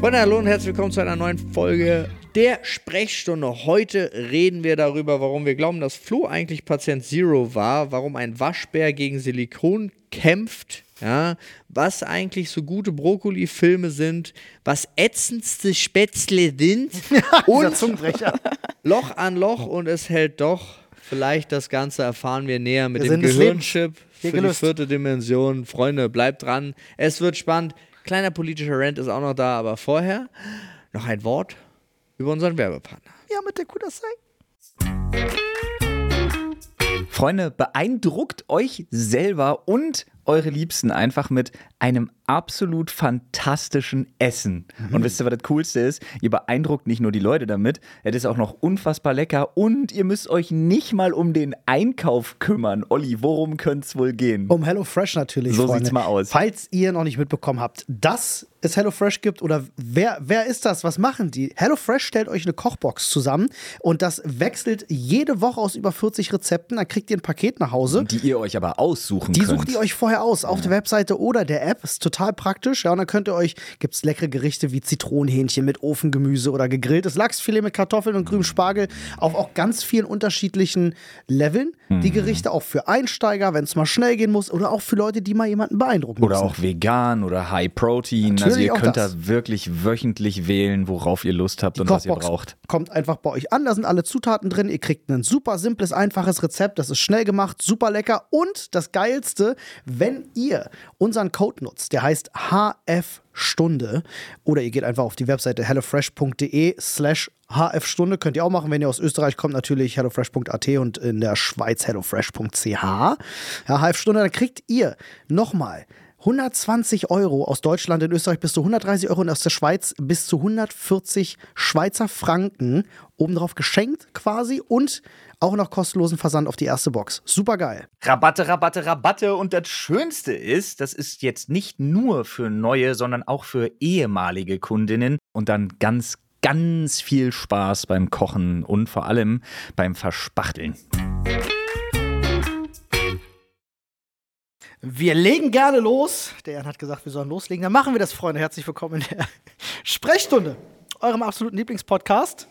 Freunde, hallo und herzlich willkommen zu einer neuen Folge der Sprechstunde. Heute reden wir darüber, warum wir glauben, dass Flo eigentlich Patient Zero war, warum ein Waschbär gegen Silikon kämpft, ja, was eigentlich so gute Brokkoli-Filme sind, was ätzendste Spätzle sind und. Loch an Loch und es hält doch. Vielleicht das Ganze erfahren wir näher mit Der dem Gehirnchip für die gelöst. vierte Dimension. Freunde, bleibt dran. Es wird spannend. Kleiner politischer Rant ist auch noch da, aber vorher noch ein Wort über unseren Werbepartner. Ja, mit der Kudasai. Freunde, beeindruckt euch selber und eure Liebsten einfach mit einem absolut fantastischen Essen. Und wisst ihr, was das Coolste ist? Ihr beeindruckt nicht nur die Leute damit, es ist auch noch unfassbar lecker und ihr müsst euch nicht mal um den Einkauf kümmern. Olli, worum könnte es wohl gehen? Um HelloFresh natürlich. So Freunde. sieht's mal aus. Falls ihr noch nicht mitbekommen habt, dass es HelloFresh gibt oder wer, wer ist das? Was machen die? HelloFresh stellt euch eine Kochbox zusammen und das wechselt jede Woche aus über 40 Rezepten. Dann kriegt ihr ein Paket nach Hause. Die ihr euch aber aussuchen Die könnt. sucht ihr euch vorher aus auf der Webseite oder der App. Ist total praktisch. Ja, und dann könnt ihr euch, gibt es leckere Gerichte wie Zitronenhähnchen mit Ofengemüse oder gegrilltes Lachsfilet mit Kartoffeln und grünem Spargel auf auch ganz vielen unterschiedlichen Leveln. Mhm. Die Gerichte auch für Einsteiger, wenn es mal schnell gehen muss oder auch für Leute, die mal jemanden beeindrucken Oder müssen. auch vegan oder High Protein. also Natürlich ihr auch könnt das. da wirklich wöchentlich wählen, worauf ihr Lust habt Die und was ihr Kochbox braucht. kommt einfach bei euch an. Da sind alle Zutaten drin. Ihr kriegt ein super simples, einfaches Rezept. Das ist schnell gemacht, super lecker. Und das Geilste, wenn ihr unseren Code nutzt, der heißt HF Stunde oder ihr geht einfach auf die Webseite hellofresh.de slash hfstunde. Könnt ihr auch machen, wenn ihr aus Österreich kommt, natürlich hellofresh.at und in der Schweiz hellofresh.ch. Ja, HF-Stunde, dann kriegt ihr nochmal 120 Euro aus Deutschland, in Österreich bis zu 130 Euro und aus der Schweiz bis zu 140 Schweizer Franken obendrauf geschenkt quasi und auch noch kostenlosen Versand auf die erste Box. Super geil. Rabatte, Rabatte, Rabatte. Und das Schönste ist, das ist jetzt nicht nur für neue, sondern auch für ehemalige Kundinnen. Und dann ganz, ganz viel Spaß beim Kochen und vor allem beim Verspachteln. Wir legen gerne los. Der Jan hat gesagt, wir sollen loslegen. Dann machen wir das, Freunde. Herzlich willkommen in der Sprechstunde, eurem absoluten Lieblingspodcast.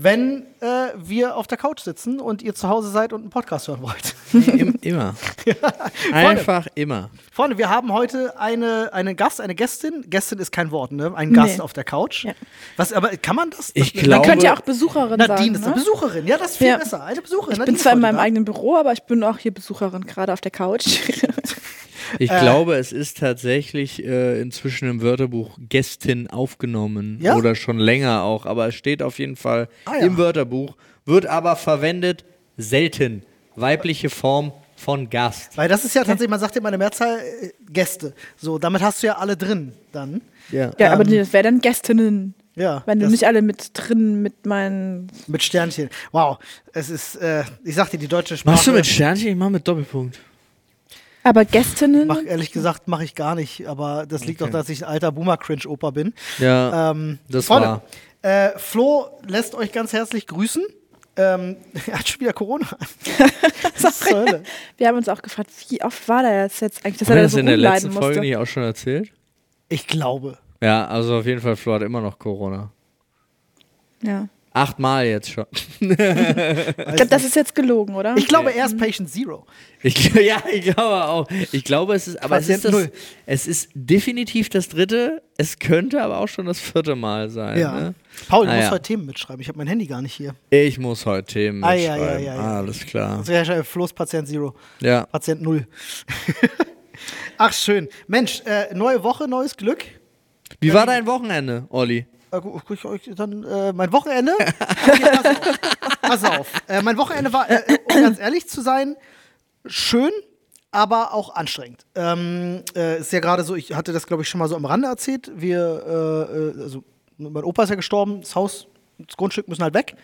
Wenn äh, wir auf der Couch sitzen und ihr zu Hause seid und einen Podcast hören wollt. Im, immer. Einfach immer. Freunde, wir haben heute eine, einen Gast, eine Gästin. Gästin ist kein Wort, ne? Ein Gast Nee. auf der Couch. Ja. Was, aber kann man das? Ich das, glaube- Man könnte ja auch Besucherin Nadine sagen. ist eine ne? Besucherin. Ja, das ist viel Ja. besser. Eine Besucherin. Ich Nadine bin zwar in ist meinem da. eigenen Büro, aber ich bin auch hier Besucherin, gerade auf der Couch. Ich Äh. glaube, es ist tatsächlich äh, inzwischen im Wörterbuch Gästin aufgenommen. Ja? Oder schon länger auch. Aber es steht auf jeden Fall Ah, ja. im Wörterbuch, wird aber verwendet selten. Weibliche Form von Gast. Weil das ist ja tatsächlich, man sagt ja immer eine Mehrzahl äh, Gäste. So, damit hast du ja alle drin dann. Ja. ja, aber Ähm, das wäre dann Gästinnen. Ja. Wenn du nicht alle mit drin mit meinen. Mit Sternchen. Wow. Es ist, äh, ich sag dir, die deutsche Sprache. Machst du mit Sternchen? Ich mach mit Doppelpunkt. Aber Gästinnen? Mach, ehrlich gesagt, mache ich gar nicht. Aber das liegt doch, dass ich ein alter Boomer-Cringe-Opa bin. Ja, Ähm, das Freunde, war. Äh, Flo lässt euch ganz herzlich grüßen. Ähm, er hat schon wieder Corona. Hölle? Wir haben uns auch gefragt, wie oft war das jetzt eigentlich, dass Haben wir er da das so in der letzten Folge musste? nicht auch schon erzählt? Ich glaube. Ja, also auf jeden Fall, Flo hat immer noch Corona. Ja. Achtmal jetzt schon. Ich glaube, das ist jetzt gelogen, oder? Ich glaube, er ist Patient Zero. Ich, ja, ich glaube auch. Ich glaube, es ist, aber es ist, das, Null. es ist definitiv das dritte. Es könnte aber auch schon das vierte Mal sein. Ja. Ne? Paul, du Ah, musst ja. heute Themen mitschreiben. Ich habe mein Handy gar nicht hier. Ich muss heute Themen Ah, ja, mitschreiben. ja, ja, ja. Alles klar. Das wäre ja Flo's Patient Zero. Ja. Patient Null. Ach, schön. Mensch, äh, neue Woche, neues Glück. Wie war dein Wochenende, Olli? Äh, ich euch dann äh, mein Wochenende. Okay, pass auf. Pass auf. Äh, mein Wochenende war, äh, um ganz ehrlich zu sein, schön, aber auch anstrengend. Ähm, äh, ist ja gerade so, ich hatte das, glaube ich, schon mal so am Rande erzählt. Wir, äh, äh, also mein Opa ist ja gestorben, das Haus, das Grundstück müssen halt weg.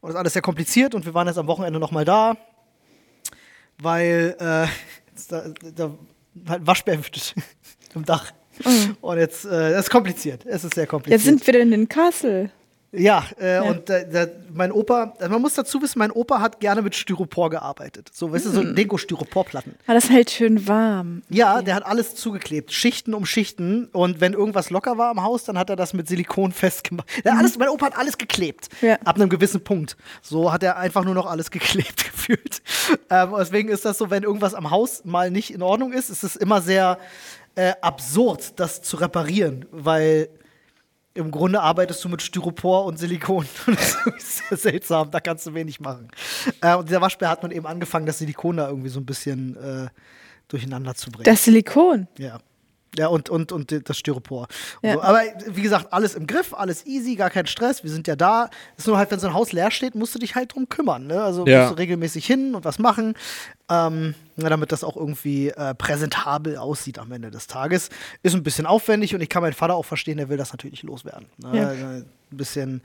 Und das ist alles sehr kompliziert und wir waren jetzt am Wochenende nochmal da, weil äh, da, da halt ein Waschbär im Dach. Und jetzt, äh, das ist kompliziert. Es ist sehr kompliziert. Jetzt sind wir denn in Kassel. Ja, äh, und äh, der, mein Opa, also man muss dazu wissen, mein Opa hat gerne mit Styropor gearbeitet. So, weißt du, so Deko-Styroporplatten. Aber das hält schön warm. Ja, der hat alles zugeklebt, Schichten um Schichten. Und wenn irgendwas locker war im Haus, dann hat er das mit Silikon festgemacht. Der hat alles, mein Opa hat alles geklebt. Ja. Ab einem gewissen Punkt. So hat er einfach nur noch alles geklebt gefühlt. Ähm, deswegen ist das so, wenn irgendwas am Haus mal nicht in Ordnung ist, ist es immer sehr äh, absurd, das zu reparieren, weil im Grunde arbeitest du mit Styropor und Silikon. das ist sehr seltsam, da kannst du wenig machen. Äh, und dieser Waschbär hat man eben angefangen, das Silikon da irgendwie so ein bisschen äh, durcheinander zu bringen. Das Silikon. ja. Ja, und, und, und das Styropor. Ja. So. Aber wie gesagt, alles im Griff, alles easy, gar kein Stress. Wir sind ja da. Ist nur halt, wenn so ein Haus leer steht, musst du dich halt drum kümmern. Ne? Also Ja. musst du regelmäßig hin und was machen, ähm, damit das auch irgendwie äh, präsentabel aussieht am Ende des Tages. Ist ein bisschen aufwendig und ich kann meinen Vater auch verstehen, der will das natürlich loswerden. Ne? Ja. Also Ein bisschen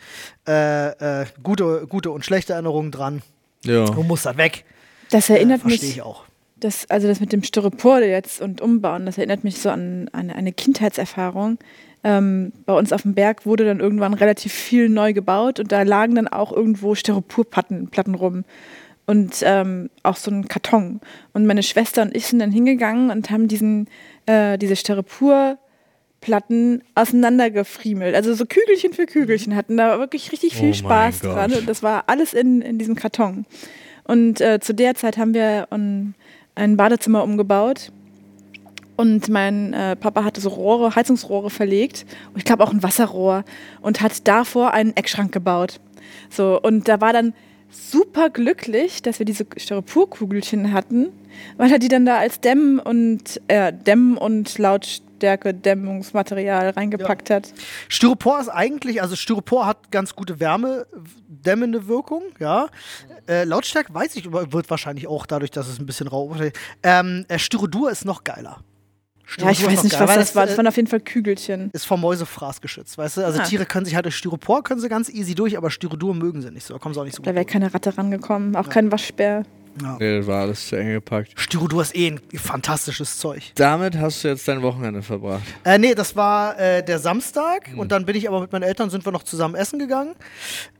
äh, äh, gute, gute und schlechte Erinnerungen dran. Ja. Du musst das weg. Das Äh, erinnert Verstehe mich, ich auch. Das, also das mit dem Styropor jetzt und Umbauen, das erinnert mich so an, an eine Kindheitserfahrung. Ähm, bei uns auf dem Berg wurde dann irgendwann relativ viel neu gebaut und da lagen dann auch irgendwo Styroporplatten Platten rum und ähm, auch so ein Karton. Und meine Schwester und ich sind dann hingegangen und haben diesen, äh, diese Styroporplatten auseinandergefriemelt. Also so Kügelchen für Kügelchen hatten da wirklich richtig viel Oh Spaß dran. Und das war alles in, in diesem Karton. Und äh, zu der Zeit haben wir ein, ein Badezimmer umgebaut. Und mein äh, Papa hatte so Rohre, Heizungsrohre verlegt. Und ich glaube auch ein Wasserrohr. Und hat davor einen Eckschrank gebaut. So, und da war dann super glücklich, dass wir diese Styroporkugelchen hatten, weil er die dann da als Dämm- und, äh, Dämm- und Lautstärke-Dämmungsmaterial reingepackt hat. Styropor ist eigentlich, also Styropor hat ganz gute wärmedämmende Wirkung, ja. Äh, Lautstärke weiß ich, wird wahrscheinlich auch dadurch, dass es ein bisschen rau ist. Ähm, äh, Styrodur ist noch geiler. Ja, ich weiß nicht, was das war. Das äh, waren auf jeden Fall Kügelchen. ist vom Mäusefraß geschützt, weißt du? Also Ah. Tiere können sich halt durch Styropor können sie ganz easy durch, aber Styrodur mögen sie nicht so, da kommen sie auch nicht so Da gut wäre durch. keine Ratte rangekommen, auch kein Waschbär. Nee, das war alles zu eng gepackt. Styrodur ist eh ein fantastisches Zeug. Damit hast du jetzt dein Wochenende verbracht. Äh, nee, das war äh, der Samstag Hm. und dann bin ich aber mit meinen Eltern sind wir noch zusammen essen gegangen.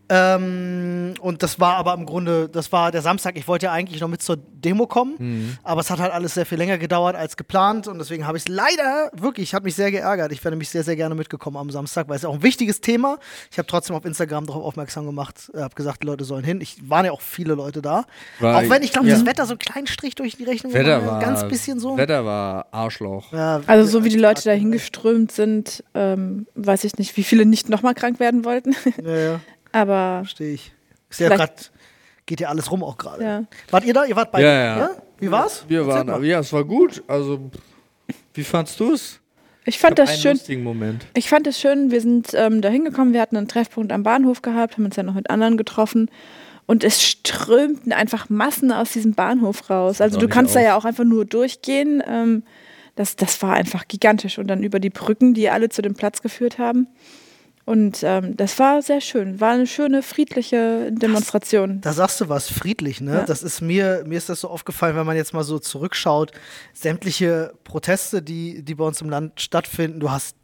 Ähm, und das war aber im Grunde, das war der Samstag. Ich wollte ja eigentlich noch mit zur Demo kommen, Hm. aber es hat halt alles sehr viel länger gedauert als geplant und deswegen habe ich es leider wirklich, hat mich sehr geärgert. Ich wäre nämlich sehr, sehr gerne mitgekommen am Samstag, weil es ist auch ein wichtiges Thema. Ich habe trotzdem auf Instagram darauf aufmerksam gemacht, äh, habe gesagt, die Leute sollen hin. Ich waren ja auch viele Leute da. War- auch wenn ich glaube, ja. das Wetter so einen kleinen Strich durch die Rechnung Wetter war. ganz bisschen so. Wetter war Arschloch. Ja, Also so wie die Leute da ja, hingeströmt sind, ähm, weiß ich nicht, wie viele nicht nochmal krank werden wollten. Ja, ja. Aber Verstehe ich. Ist ja gerade, geht ja alles rum auch gerade. Ja. Wart ihr da? Ihr wart bei Ja, ja. Wie war's? Wir Erzähl waren, mal. ja, es war gut. Also, wie fandst du es? ich fand das einen schön. lustigen Moment. Ich fand es schön, wir sind ähm, da hingekommen, wir hatten einen Treffpunkt am Bahnhof gehabt, haben uns ja noch mit anderen getroffen und es strömten einfach Massen aus diesem Bahnhof raus. Also du kannst da auf. ja auch einfach nur durchgehen. Ähm, das, das war einfach gigantisch und dann über die Brücken, die alle zu dem Platz geführt haben. Und ähm, das war sehr schön, war eine schöne, friedliche Demonstration. Da sagst du was, friedlich, ne? Ja. Das ist mir, mir ist das so aufgefallen, wenn man jetzt mal so zurückschaut, sämtliche Proteste, die, die bei uns im Land stattfinden, du hast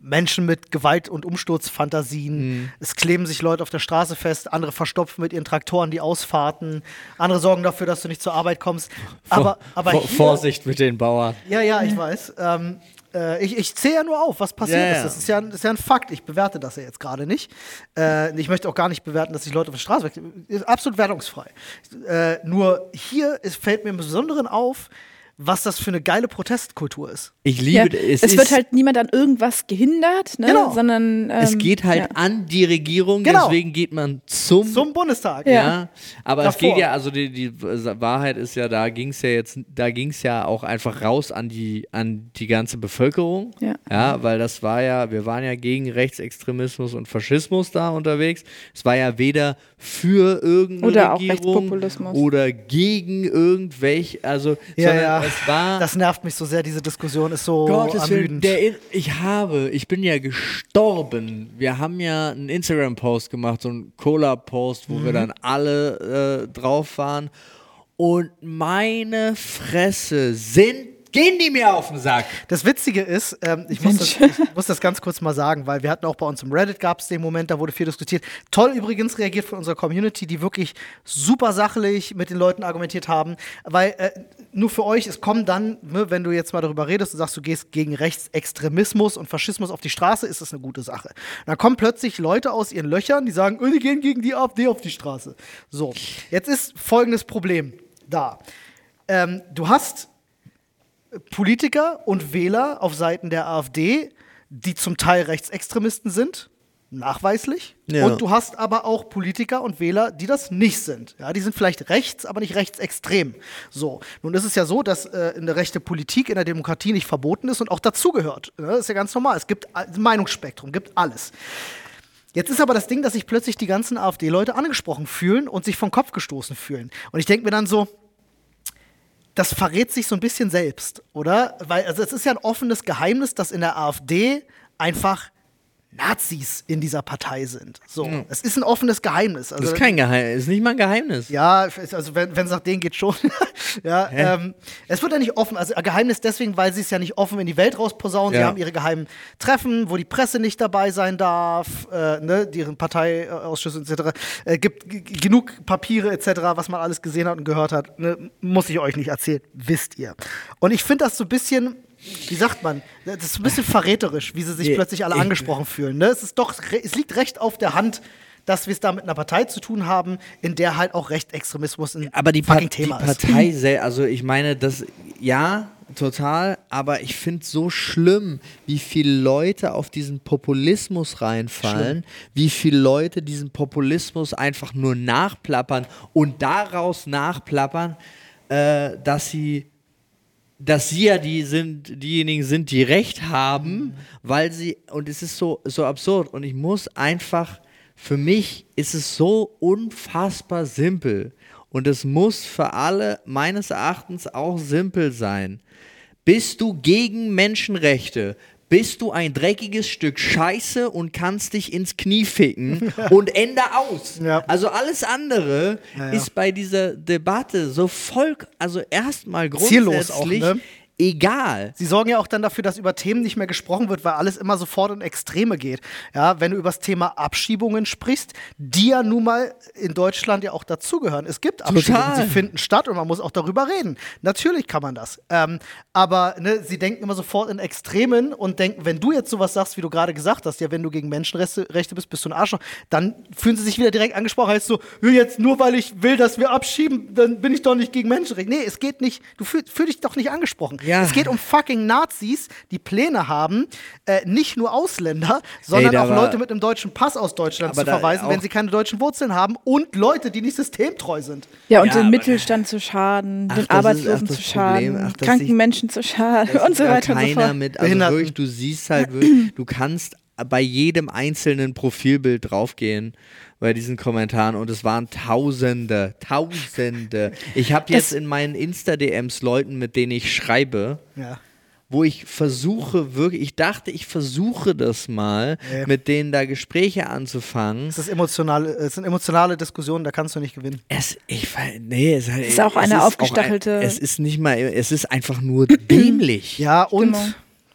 Menschen mit Gewalt- und Umsturzfantasien. Mhm. Es kleben sich Leute auf der Straße fest, andere verstopfen mit ihren Traktoren die Ausfahrten, andere sorgen dafür, dass du nicht zur Arbeit kommst. Aber, aber Vor, hier, Vorsicht mit den Bauern. Ja, ja, ich weiß. Ähm, äh, ich ich zähle ja nur auf, was passiert ja. ist. Das ist ja, das ist ja ein Fakt. Ich bewerte das ja jetzt gerade nicht. Äh, ich möchte auch gar nicht bewerten, dass sich Leute auf der Straße weg. Ist absolut wertungsfrei. Äh, nur hier ist, fällt mir im Besonderen auf, was das für eine geile Protestkultur ist. Ich Ja, liebe es es. wird halt niemand an irgendwas gehindert, ne? Genau. sondern ähm, es geht halt ja. an die Regierung, Genau. deswegen geht man zum. Zum Bundestag. Ja. ja. aber es Davor. geht ja, also die, die Wahrheit ist ja, da ging es ja jetzt, da ging es ja auch einfach raus an die, an die ganze Bevölkerung. Ja. ja, weil das war ja, wir waren ja gegen Rechtsextremismus und Faschismus da unterwegs. Es war ja weder für irgendeine Oder Regierung Rechtspopulismus. oder gegen irgendwelche, also Ja, sondern ja. Es war Das nervt mich so sehr, diese Diskussion ist so Gottes Willen, ermüdend. In ich habe, ich bin ja gestorben. Wir haben ja einen Instagram-Post gemacht, so einen Cola-Post, wo wir Mhm. dann alle äh, drauf waren. Und meine Fresse sind gehen die mir auf den Sack. Das Witzige ist, ähm, ich, muss das, ich muss das ganz kurz mal sagen, weil wir hatten auch bei uns im Reddit gab es den Moment, da wurde viel diskutiert. Toll übrigens reagiert von unserer Community, die wirklich super sachlich mit den Leuten argumentiert haben. Weil äh, nur für euch, es kommen dann, ne, wenn du jetzt mal darüber redest und sagst, du gehst gegen Rechtsextremismus und Faschismus auf die Straße, ist das eine gute Sache. Und dann kommen plötzlich Leute aus ihren Löchern, die sagen, oh, die gehen gegen die AfD auf die Straße. So, jetzt ist folgendes Problem da. Ähm, du hast Politiker und Wähler auf Seiten der AfD, die zum Teil Rechtsextremisten sind, nachweislich. Ja. Und du hast aber auch Politiker und Wähler, die das nicht sind. Ja, die sind vielleicht rechts, aber nicht rechtsextrem. So, nun ist es ja so, dass äh, eine rechte Politik in der Demokratie nicht verboten ist und auch dazugehört. Ja, das ist ja ganz normal. Es gibt ein Meinungsspektrum, gibt alles. Jetzt ist aber das Ding, dass sich plötzlich die ganzen AfD-Leute angesprochen fühlen und sich vom Kopf gestoßen fühlen. Und ich denke mir dann so, das verrät sich so ein bisschen selbst, oder? Weil also es ist ja ein offenes Geheimnis, dass in der AfD einfach Nazis in dieser Partei sind. So, es ist ein offenes Geheimnis. Also, Das ist kein Geheimnis, ist nicht mal ein Geheimnis. ja, also wenn es nach denen geht schon. ja, ähm, es wird ja nicht offen, also ein Geheimnis deswegen, weil sie es ja nicht offen in die Welt rausposaunen. Sie Ja. haben ihre geheimen Treffen, wo die Presse nicht dabei sein darf, äh, ne, deren Parteiausschüsse etc. Äh, gibt genug Papiere etc., was man alles gesehen hat und gehört hat. Ne, muss ich euch nicht erzählen, wisst ihr. Und ich finde das so ein bisschen. Wie sagt man? Das ist ein bisschen verräterisch, wie sie sich plötzlich alle angesprochen fühlen. Ne? Es ist doch, es liegt recht auf der Hand, dass wir es da mit einer Partei zu tun haben, in der halt auch Rechtsextremismus ein Aber die, Pa- fucking die Thema ist. Partei, sel- also ich meine, das, ja, total, aber ich finde es so schlimm, wie viele Leute auf diesen Populismus reinfallen, wie viele Leute diesen Populismus einfach nur nachplappern und daraus nachplappern, äh, dass sie dass sie ja die sind, diejenigen sind, die Recht haben, weil sie, und es ist so, so absurd. Und ich muss einfach, für mich ist es so unfassbar simpel. Und es muss für alle meines Erachtens auch simpel sein. Bist du gegen Menschenrechte? Bist du ein dreckiges Stück Scheiße und kannst dich ins Knie ficken und Ende aus. Ja. Also alles andere Ja, ja. ist bei dieser Debatte so voll, also erstmal Ziellos auch, grundsätzlich ne? Egal. Sie sorgen ja auch dann dafür, dass über Themen nicht mehr gesprochen wird, weil alles immer sofort in Extreme geht. Ja, wenn du über das Thema Abschiebungen sprichst, die ja nun mal in Deutschland ja auch dazugehören. Es gibt Abschiebungen, Total. sie finden statt und man muss auch darüber reden. Natürlich kann man das. Ähm, aber ne, sie denken immer sofort in Extremen und denken, wenn du jetzt sowas sagst, wie du gerade gesagt hast, ja, wenn du gegen Menschenrechte Rechte bist, bist du ein Arschloch, dann fühlen sie sich wieder direkt angesprochen, heißt so, "Ja, jetzt nur weil ich will, dass wir abschieben, dann bin ich doch nicht gegen Menschenrechte. Nee, es geht nicht, du fühl, fühl dich doch nicht angesprochen. Ja. Es geht um fucking Nazis, die Pläne haben, äh, nicht nur Ausländer, sondern da auch war- Leute mit einem deutschen Pass aus Deutschland zu verweisen, wenn sie keine deutschen Wurzeln haben und Leute, die nicht systemtreu sind. Ja, und Ja, den Mittelstand zu schaden, Ach, den das ist- ach, Arbeitslosen zu schaden, ach, kranken sich- Menschen zu schaden und so weiter und so keiner fort. mit, also wirklich, du siehst halt wirklich, du kannst bei jedem einzelnen Profilbild draufgehen bei diesen Kommentaren und es waren Tausende, Tausende. Ich habe jetzt in meinen Insta-DMs Leuten, mit denen ich schreibe, Ja. wo ich versuche wirklich, ich dachte, ich versuche das mal, Nee. mit denen da Gespräche anzufangen. Es, ist emotionale, es sind emotionale Diskussionen, da kannst du nicht gewinnen. Es, ich, nee, es, ist auch eine aufgestachelte- Auch ein, es ist nicht mal, es ist einfach nur dämlich. Ja, und Stimmung.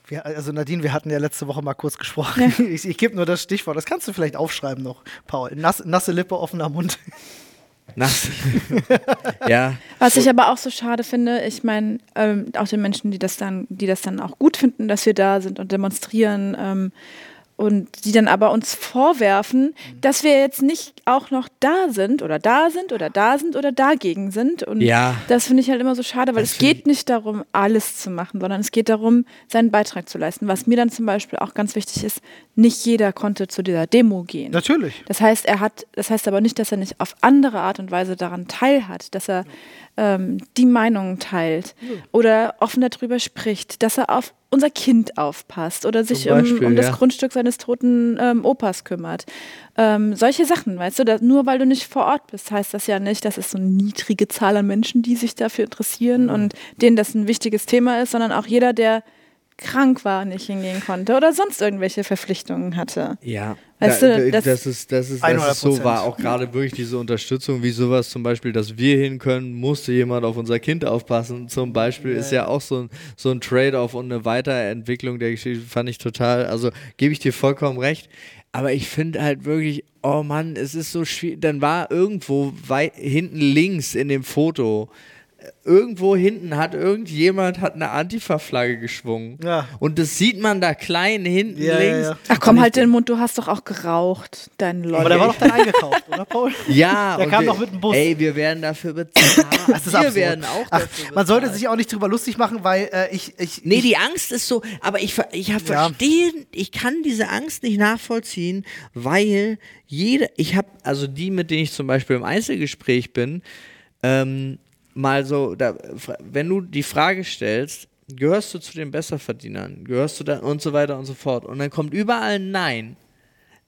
Wir, also Nadine, wir hatten ja letzte Woche mal kurz gesprochen. Ich, ich gebe nur das Stichwort. Das kannst du vielleicht aufschreiben noch, Paul. Nass, nasse Lippe, offener Mund. Nass. ja. Was ich aber auch so schade finde, ich meine, ähm, auch den Menschen, die das dann, die das dann auch gut finden, dass wir da sind und demonstrieren ähm, und die dann aber uns vorwerfen, dass wir jetzt nicht auch noch da sind oder da sind oder da sind oder dagegen sind. Und Ja. das finde ich halt immer so schade, weil Das es geht nicht darum, alles zu machen, sondern es geht darum, seinen Beitrag zu leisten. Was mir dann zum Beispiel auch ganz wichtig ist, nicht jeder konnte zu dieser Demo gehen. Natürlich. Das heißt, er hat, das heißt aber nicht, dass er nicht auf andere Art und Weise daran teilhat, dass er ähm, die Meinungen teilt oder offen darüber spricht, dass er auf unser Kind aufpasst oder sich Beispiel, um, um das ja. Grundstück seines toten ähm, Opas kümmert. Ähm, solche Sachen, weißt du, da, nur weil du nicht vor Ort bist, heißt das ja nicht, dass es so eine niedrige Zahl an Menschen, die sich dafür interessieren und denen das ein wichtiges Thema ist, sondern auch jeder, der krank war, nicht hingehen konnte oder sonst irgendwelche Verpflichtungen hatte. Ja, Weißt da, du, das, das- ist, das ist, das ist so 100%. war auch gerade wirklich diese Unterstützung, wie sowas zum Beispiel, dass wir hin können, musste jemand auf unser Kind aufpassen. Zum Beispiel ist ja auch so ein, so ein Trade-off und eine Weiterentwicklung der Geschichte, fand ich total, also gebe ich dir vollkommen recht. Aber ich finde halt wirklich, oh Mann, es ist so schwierig. Dann war irgendwo weit hinten links in dem Foto, äh, irgendwo hinten hat irgendjemand hat eine Antifa-Flagge geschwungen. Ja. Und das sieht man da klein hinten Ja, links. ja. Ach komm, halt den Mund, du hast doch auch geraucht, dein Lolli. Aber der war doch dann eingekauft, oder Paul? Ja, Der kam wir, doch mit dem Bus. Ey, wir werden dafür bezahlt. Das ist wir absurd. werden auch Ach, man sollte sich auch nicht drüber lustig machen, weil äh, ich, ich, Nee, ich die Angst ist so, aber ich, ver- ich verstehe, ich kann diese Angst nicht nachvollziehen, weil jede, ich habe, also die, mit denen ich zum Beispiel im Einzelgespräch bin, ähm, mal so, da, wenn du die Frage stellst, gehörst du zu den Besserverdienern, gehörst du da und so weiter und so fort, und dann kommt überall ein Nein,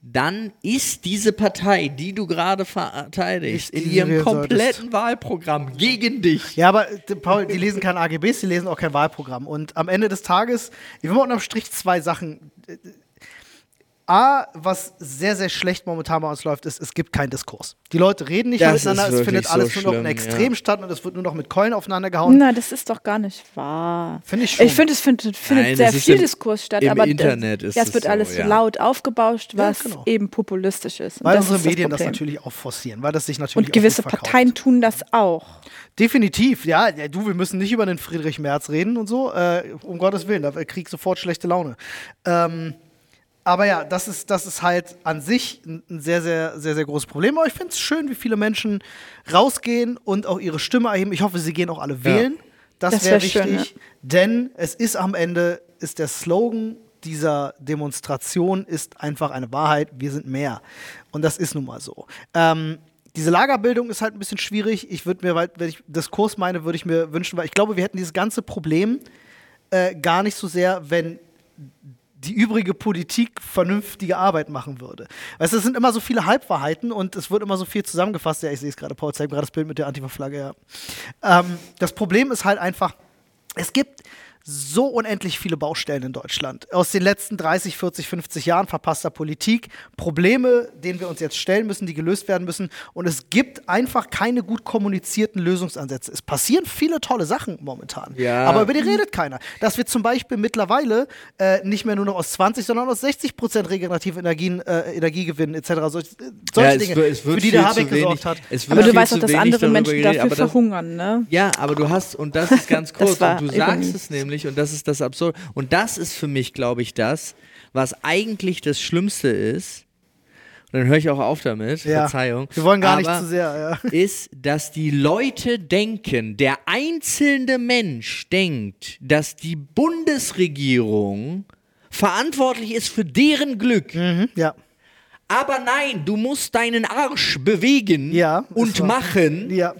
dann ist diese Partei, die du gerade verteidigst, in ihrem du solltest. kompletten Wahlprogramm gegen dich. Ja, aber Paul, die lesen kein AGBs, die lesen auch kein Wahlprogramm. Und am Ende des Tages, ich will mal unterm Strich zwei Sachen. A, was sehr, sehr schlecht momentan bei uns läuft, ist, es gibt keinen Diskurs. Die Leute reden nicht Das miteinander, es findet alles so nur noch in Extrem ja. statt und es wird nur noch mit Keulen aufeinander gehauen. Na, das ist doch gar nicht wahr. Finde ich schon. Ich finde, es findet, findet Nein, sehr das viel im- Diskurs statt, im aber Internet ist ja, es wird so, alles ja. laut aufgebauscht, Ja, was genau. eben populistisch ist. Und weil das unsere ist das Medien das Problem. natürlich auch forcieren, weil das sich natürlich Und gewisse auch gut verkauft. Parteien tun das auch. Definitiv, ja, ja. Du, wir müssen nicht über den Friedrich Merz reden und so. Äh, um Gottes Willen, da krieg ich sofort schlechte Laune. Ähm, aber ja, das ist, das ist halt an sich ein sehr, sehr, sehr, sehr großes Problem. Aber ich finde es schön, wie viele Menschen rausgehen und auch ihre Stimme erheben. Ich hoffe, sie gehen auch alle wählen. Das, Das wäre wär wichtig. schön, ja. Denn es ist am Ende, ist der Slogan dieser Demonstration ist einfach eine Wahrheit, wir sind mehr. Und das ist nun mal so. Ähm, diese Lagerbildung ist halt ein bisschen schwierig. Ich würde mir, wenn ich Diskurs meine, würde ich mir wünschen, weil ich glaube, wir hätten dieses ganze Problem äh, gar nicht so sehr, wenn die übrige Politik vernünftige Arbeit machen würde. Weißt du, es sind immer so viele Halbwahrheiten und es wird immer so viel zusammengefasst. Ja, ich sehe es gerade, Paul zeigt gerade das Bild mit der Antifa-Flagge, ja. Ähm, das Problem ist halt einfach, es gibt so unendlich viele Baustellen in Deutschland. Aus den letzten 30, 40, 50 Jahren verpasster Politik. Probleme, denen wir uns jetzt stellen müssen, die gelöst werden müssen. Und es gibt einfach keine gut kommunizierten Lösungsansätze. Es passieren viele tolle Sachen momentan. Ja. Aber über die redet keiner. Dass wir zum Beispiel mittlerweile äh, nicht mehr nur noch aus 20, sondern aus 60 Prozent regenerative Energien, äh, Energie gewinnen, etc. Solch, äh, solche Ja, Dinge, wird- es wird für die der Habeck wenig- gesorgt hat. es wird Aber du weißt auch, dass andere Menschen geredet, dafür verhungern, ne? Ja, aber du hast, und das ist ganz kurz, und du sagst es nämlich, und das ist das Absurde, und das ist für mich, glaube ich, das, was eigentlich das Schlimmste ist, und dann höre ich auch auf damit, Ja. Verzeihung. Wir wollen gar nicht zu sehr, ja. Ist, dass die Leute denken, der einzelne Mensch denkt, dass die Bundesregierung verantwortlich ist für deren Glück. Mhm, ja. Aber nein, du musst deinen Arsch bewegen Ja, und machen, Ja.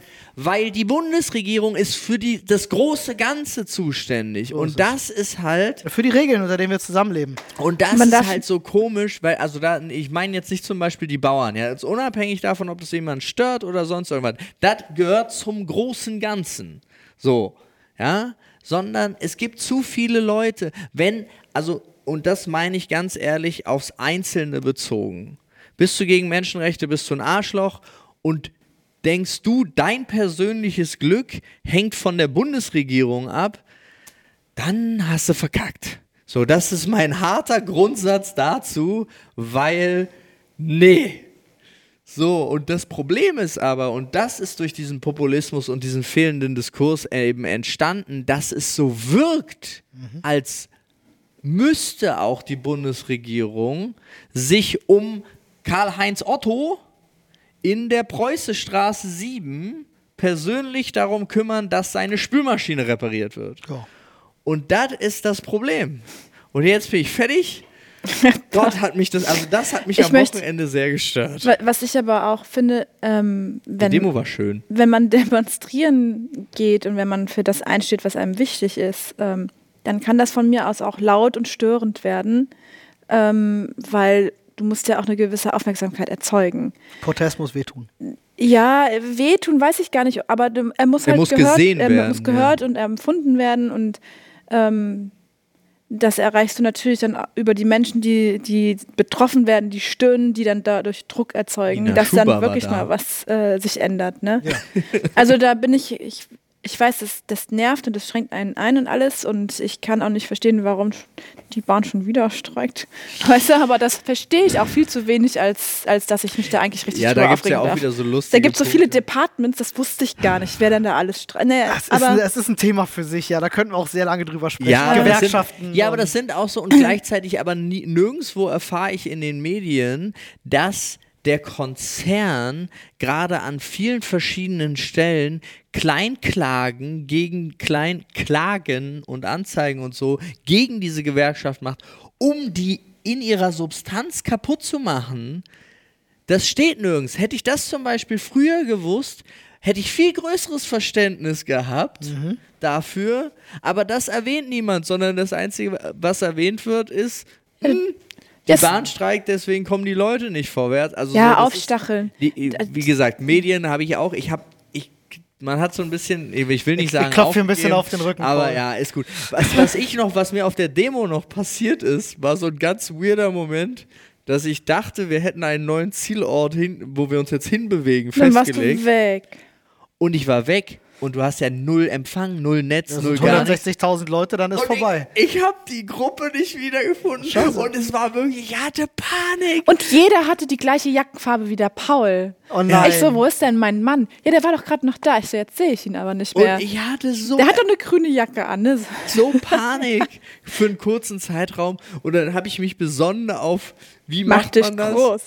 Weil die Bundesregierung ist für die, das große Ganze zuständig. und ist das ist halt, Für die Regeln, unter denen wir zusammenleben. und das Man ist halt so komisch, weil, also da, ich meine jetzt nicht zum Beispiel die Bauern, ja, jetzt unabhängig davon, ob das jemand stört oder sonst irgendwas, das gehört zum großen Ganzen. So, ja, sondern es gibt zu viele Leute, wenn, also, und das meine ich ganz ehrlich, aufs Einzelne bezogen. Bist du gegen Menschenrechte, bist du ein Arschloch und denkst du, dein persönliches Glück hängt von der Bundesregierung ab, dann hast du verkackt. So, das ist mein harter Grundsatz dazu, weil, nee. So, und das Problem ist aber, und das ist durch diesen Populismus und diesen fehlenden Diskurs eben entstanden, dass es so wirkt, als müsste auch die Bundesregierung sich um Karl-Heinz Otto in der Preußestraße 7 persönlich darum kümmern, dass seine Spülmaschine repariert wird. Ja. Und das ist das Problem. Und jetzt bin ich fertig. Gott hat mich das, also das hat mich Ich am möchte- Wochenende sehr gestört. Wa- Was ich aber auch finde, ähm, Die wenn, Demo war schön. wenn man demonstrieren geht und wenn man für das einsteht, was einem wichtig ist, ähm, dann kann das von mir aus auch laut und störend werden, ähm, weil du musst ja auch eine gewisse Aufmerksamkeit erzeugen. Protest muss wehtun. Ja, wehtun weiß ich gar nicht, aber er muss Er halt muss gehört, gesehen er werden, muss gehört und empfunden werden und ähm, das erreichst du natürlich dann über die Menschen, die, die betroffen werden, die stöhnen, die dann dadurch Druck erzeugen, Nina dass Schuber dann wirklich da. mal was äh, sich ändert. Ne? Also da bin ich, ich, ich weiß, das, das nervt und das schränkt einen ein und alles und ich kann auch nicht verstehen, warum die Bahn schon wieder streikt. Weißt du, aber das verstehe ich auch viel zu wenig, als, als dass ich mich da eigentlich richtig Ja, da gibt es ja auch darf. wieder so Da lustige gibt es so viele. Departments, das wusste ich gar nicht, wer denn da alles streikt. Nee, Das ist, aber das ist ein Thema für sich, ja. Da könnten wir auch sehr lange drüber sprechen. Ja, Gewerkschaften. Sind, ja, aber das sind auch so und gleichzeitig aber nie, nirgendwo erfahre ich in den Medien, dass der Konzern gerade an vielen verschiedenen Stellen Kleinklagen gegen Kleinklagen und Anzeigen und so gegen diese Gewerkschaft macht, um die in ihrer Substanz kaputt zu machen. Das steht nirgends. Hätte ich das zum Beispiel früher gewusst, hätte ich viel größeres Verständnis gehabt dafür. Aber das erwähnt niemand, sondern das Einzige, was erwähnt wird, ist, hm, die Das- Bahn streikt, deswegen kommen die Leute nicht vorwärts. Also ja, so, das ist- aufstacheln. die, wie gesagt, Medien habe ich auch. Ich habe, ich, man hat so ein bisschen, ich will nicht Ich- sagen, ich klopf dir ein bisschen auf den Rücken, Aber Paul. ja, ist gut. Was, was ich noch, was mir auf der Demo noch passiert ist, war so ein ganz weirder Moment, dass ich dachte, wir hätten einen neuen Zielort, hin, wo wir uns jetzt hinbewegen, Dann warst du festgelegt. weg. Und ich war weg. Und du hast ja null Empfang, null Netz, null gar nichts. 160.000 Leute, dann ist Und vorbei. Ich, ich habe die Gruppe nicht wiedergefunden. Und es war wirklich, ich hatte Panik. Und jeder hatte die gleiche Jackenfarbe wie der Paul. Oh nein. Ich so, wo ist denn mein Mann? Ja, der war doch gerade noch da. Ich so, jetzt sehe ich ihn aber nicht mehr. Und ich hatte so der hat doch eine grüne Jacke an. Ne? so Panik für einen kurzen Zeitraum. Und dann habe ich mich besonnen auf, wie Mach macht dich man das? groß.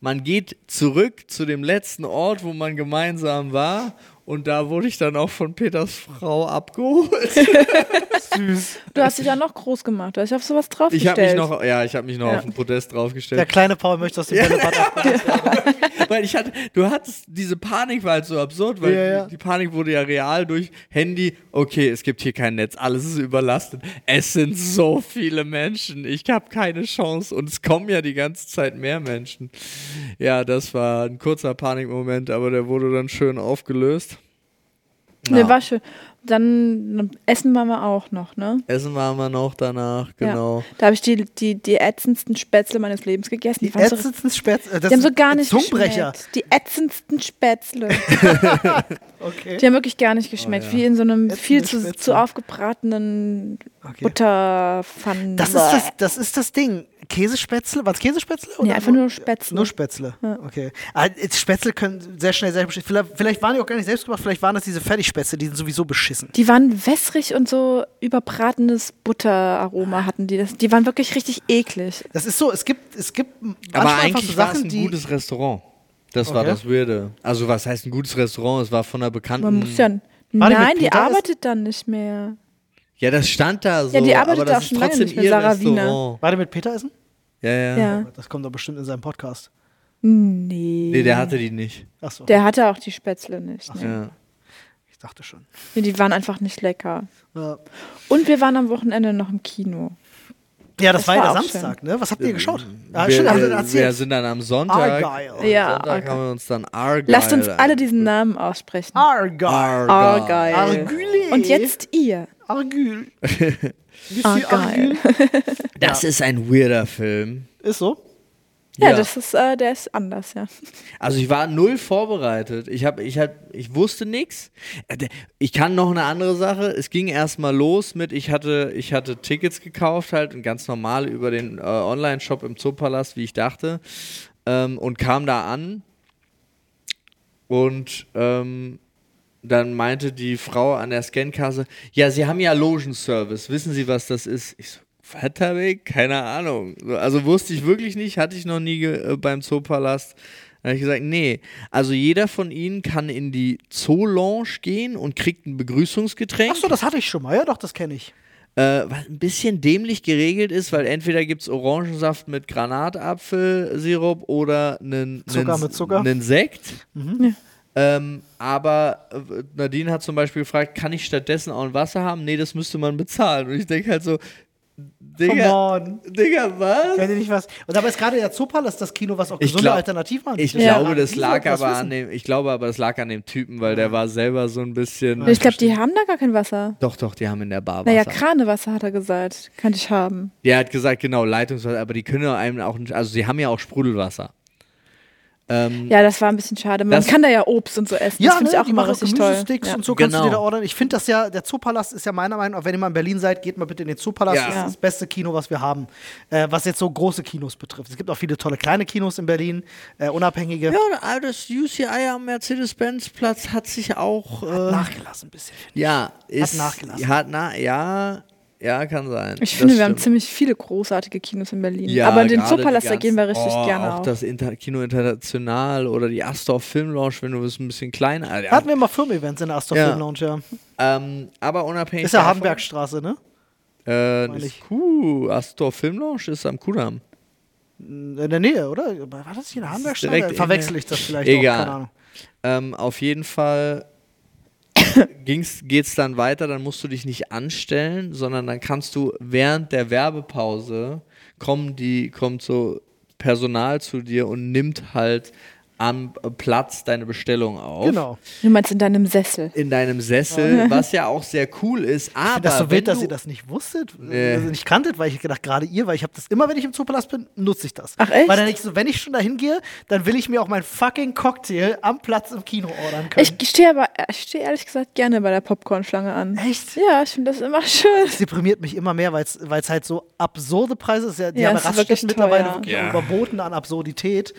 Man geht zurück zu dem letzten Ort, wo man gemeinsam war. Und da wurde ich dann auch von Peters Frau abgeholt. Süß. Du hast dich ja noch groß gemacht. Du hast dich auf sowas Ich draufgestellt. habe mich noch, ja, ich habe mich noch Ja. auf den Podest draufgestellt. Der kleine Paul möchte aus dem Bällebad werden. weil ich hatte, du hattest, diese Panik war halt so absurd, weil Ja, ja. Die, die Panik wurde ja real durch Handy. Okay, es gibt hier kein Netz, alles ist überlastet. Es sind so viele Menschen, ich habe keine Chance und es kommen ja die ganze Zeit mehr Menschen. Ja, das war ein kurzer Panikmoment, aber der wurde dann schön aufgelöst. Ne, Ja. war schön. Dann essen waren wir auch noch, ne? Essen waren wir noch danach, genau. Ja. Da habe ich die, die, die ätzendsten Spätzle meines Lebens gegessen. Die so, ätzendsten Spätzle. äh, das die haben so gar nicht Zungenbrecher. geschmeckt. Die ätzendsten Spätzle. Okay. Die haben wirklich gar nicht geschmeckt. Oh ja. Wie in so einem Ätzende viel zu, Spätzle. zu aufgebratenen Okay. Butterpfannen. Das ist das, das ist das Ding. Käsespätzle? War es Käsespätzle? Nee, einfach nur Spätzle. Nur Spätzle. Okay. Ah, jetzt Spätzle können sehr schnell sehr. Vielleicht, vielleicht waren die auch gar nicht selbst gemacht, vielleicht waren das diese Fertigspätzle, die sind sowieso beschissen. Die waren wässrig und so überbratenes Butteraroma hatten die. Das, die waren wirklich richtig eklig. Das ist so, es gibt, es gibt Aber eigentlich so war es ein die. gutes Restaurant. Das war Okay. das Weirde. Also was heißt ein gutes Restaurant? Es war von einer bekannten... Man muss ja. War die Nein, mit die arbeitet dann nicht mehr. Ja, das stand da so. Ja, die arbeitet aber das auch ist schon lange trotzdem nicht mehr, ihr Sarah Wiener. Restaurant. War der mit Peter essen? Ja, ja, Ja. Das kommt doch bestimmt in seinem Podcast. Nee. Nee, der hatte die nicht. Achso, Der hatte auch die Spätzle nicht. Nee. Ja. ich dachte schon. Nee, die waren einfach nicht lecker. Ja, Und wir waren am Wochenende noch im Kino. ja das, Das war ja der Samstag, ne? Was habt ihr geschaut? wir, Ah, stimmt, haben wir wir, erzählt. wir sind dann am Sonntag. Argyle. Ja, Sonntag Argyle. haben wir uns dann Argyle. Lasst uns alle diesen Namen aussprechen. Argyle. Argyle. Argyle. Argyle. Und jetzt ihr. Argyle. Argyle. Das ist ein weirder Film. Ist so? Ja, das ist, äh, der ist anders, ja. Also ich war null vorbereitet. Ich habe, ich hab, ich wusste nichts. Ich kann noch eine andere Sache. Es ging erstmal los mit, ich hatte, ich hatte Tickets gekauft halt und ganz normal über den äh, Online-Shop im Zoopalast, wie ich dachte, ähm, und kam da an und ähm, dann meinte die Frau an der Scankasse, ja, Sie haben ja Logenservice. Wissen Sie, was das ist? Ich so, ich? Keine Ahnung. So, Also wusste ich wirklich nicht, hatte ich noch nie äh, beim Zoopalast. Dann habe ich gesagt, nee, also jeder von Ihnen kann in die Zoo-Lounge gehen und kriegt ein Begrüßungsgetränk. Achso, das hatte ich schon mal. Ja, doch, das kenne ich. Äh, was ein bisschen dämlich geregelt ist, weil entweder gibt es Orangensaft mit Granatapfelsirup oder einen, Zucker einen, mit Zucker. einen Sekt. Ja. Ähm, aber äh, Nadine hat zum Beispiel gefragt, kann ich stattdessen auch ein Wasser haben? Nee, das müsste man bezahlen. Und ich denke halt so, Come Digga, on. Digga, was? Kennt ihr nicht was? Und dabei ist gerade der Zoopalast das Kino, was auch gesunde glaub- Alternativen hat. Ich Ja. glaube, das lag aber an dem, ich glaube aber, das lag an dem Typen, weil der war selber so ein bisschen. ich glaube, die haben da gar kein Wasser. Doch, doch, die haben in der Bar Wasser. Naja, Kranewasser hat er gesagt. Kann ich haben. Der hat gesagt, genau, Leitungswasser, aber die können einem auch nicht, also sie haben ja auch Sprudelwasser. Ähm, Ja, das war ein bisschen schade. Man Das- kann da ja Obst und so essen. Ja, das finde ne, ich auch die immer machen richtig toll. Ja. und so kannst du Genau. dir da ordern. Ich finde das ja, der Zoopalast ist ja meiner Meinung nach, wenn ihr mal in Berlin seid, geht mal bitte in den Zoopalast. Ja. Das ist das beste Kino, was wir haben, äh, was jetzt so große Kinos betrifft. Es gibt auch viele tolle kleine Kinos in Berlin, äh, unabhängige. ja, das UCI am Mercedes-Benz-Platz hat sich auch. Äh, Nachgelassen ein bisschen. ja, ist. nachgelassen. Hat na, ja, ja, kann sein. Ich Das finde, wir haben stimmt. ziemlich viele großartige Kinos in Berlin. Ja, Aber den gerade Zoopalast, da gehen wir richtig oh, gerne auch auf. das Inter Kino International oder die Astor Film Lounge, wenn du bist ein bisschen kleiner. Ja, Hatten wir mal Firmen-Events in der Astor Ja. Film Lounge, ja. ähm, aber unabhängig. Ist ja Hardenbergstraße, ne? Äh, ist cool. Astor Film Lounge ist am Kudamm. In der Nähe, oder? War das hier in der in Verwechsel ich das vielleicht Egal. auch, keine Ahnung. Ähm, auf jeden Fall ging's, geht's dann weiter, dann musst du dich nicht anstellen, sondern dann kannst du während der Werbepause kommen die, kommt so Personal zu dir und nimmt halt am Platz deine Bestellung auf. Genau. Du meinst in deinem Sessel. In deinem Sessel, was ja auch sehr cool ist. Aber Ich das so wild, dass ihr das nicht wusstet, Nee. also nicht kanntet, weil ich gedacht, gerade ihr, weil ich habe das immer, wenn ich im Zoopalast bin, nutze ich das. Ach, echt? Weil dann ich so, wenn ich schon dahin gehe, dann will ich mir auch mein fucking Cocktail am Platz im Kino ordern können. Ich stehe aber, ich stehe ehrlich gesagt gerne bei der Popcornschlange an. Echt? Ja, ich finde das immer schön. Das deprimiert mich immer mehr, weil es halt so absurde Preise ist. Ja, die Ja, haben Raststätten mittlerweile wirklich Ja. auch überboten an Absurdität.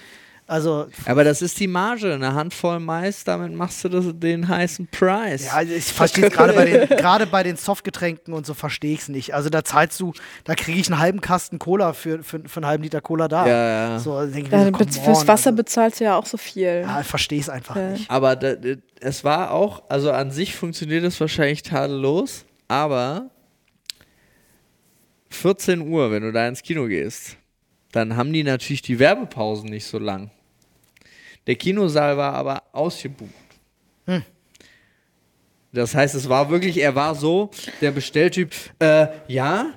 Also, aber das ist die Marge, eine Handvoll Mais, damit machst du das, den heißen Preis. ja, ich verstehe es gerade bei den, gerade bei den Softgetränken und so verstehe ich es nicht. Also da zahlst du, da kriege ich einen halben Kasten Cola für, für, für einen halben Liter Cola da. Ja, ja. So, also denke ich Da, mir so, fürs on, Wasser also, bezahlst du ja auch so viel. Ja, ich verstehe es einfach Ja. nicht. Aber da- es war auch, also an sich funktioniert es wahrscheinlich tadellos, aber 14 Uhr, wenn du da ins Kino gehst, dann haben die natürlich die Werbepausen nicht so lang. Der Kinosaal war aber ausgebucht. Das heißt, es war wirklich, er war so, der Bestelltyp, äh, ja,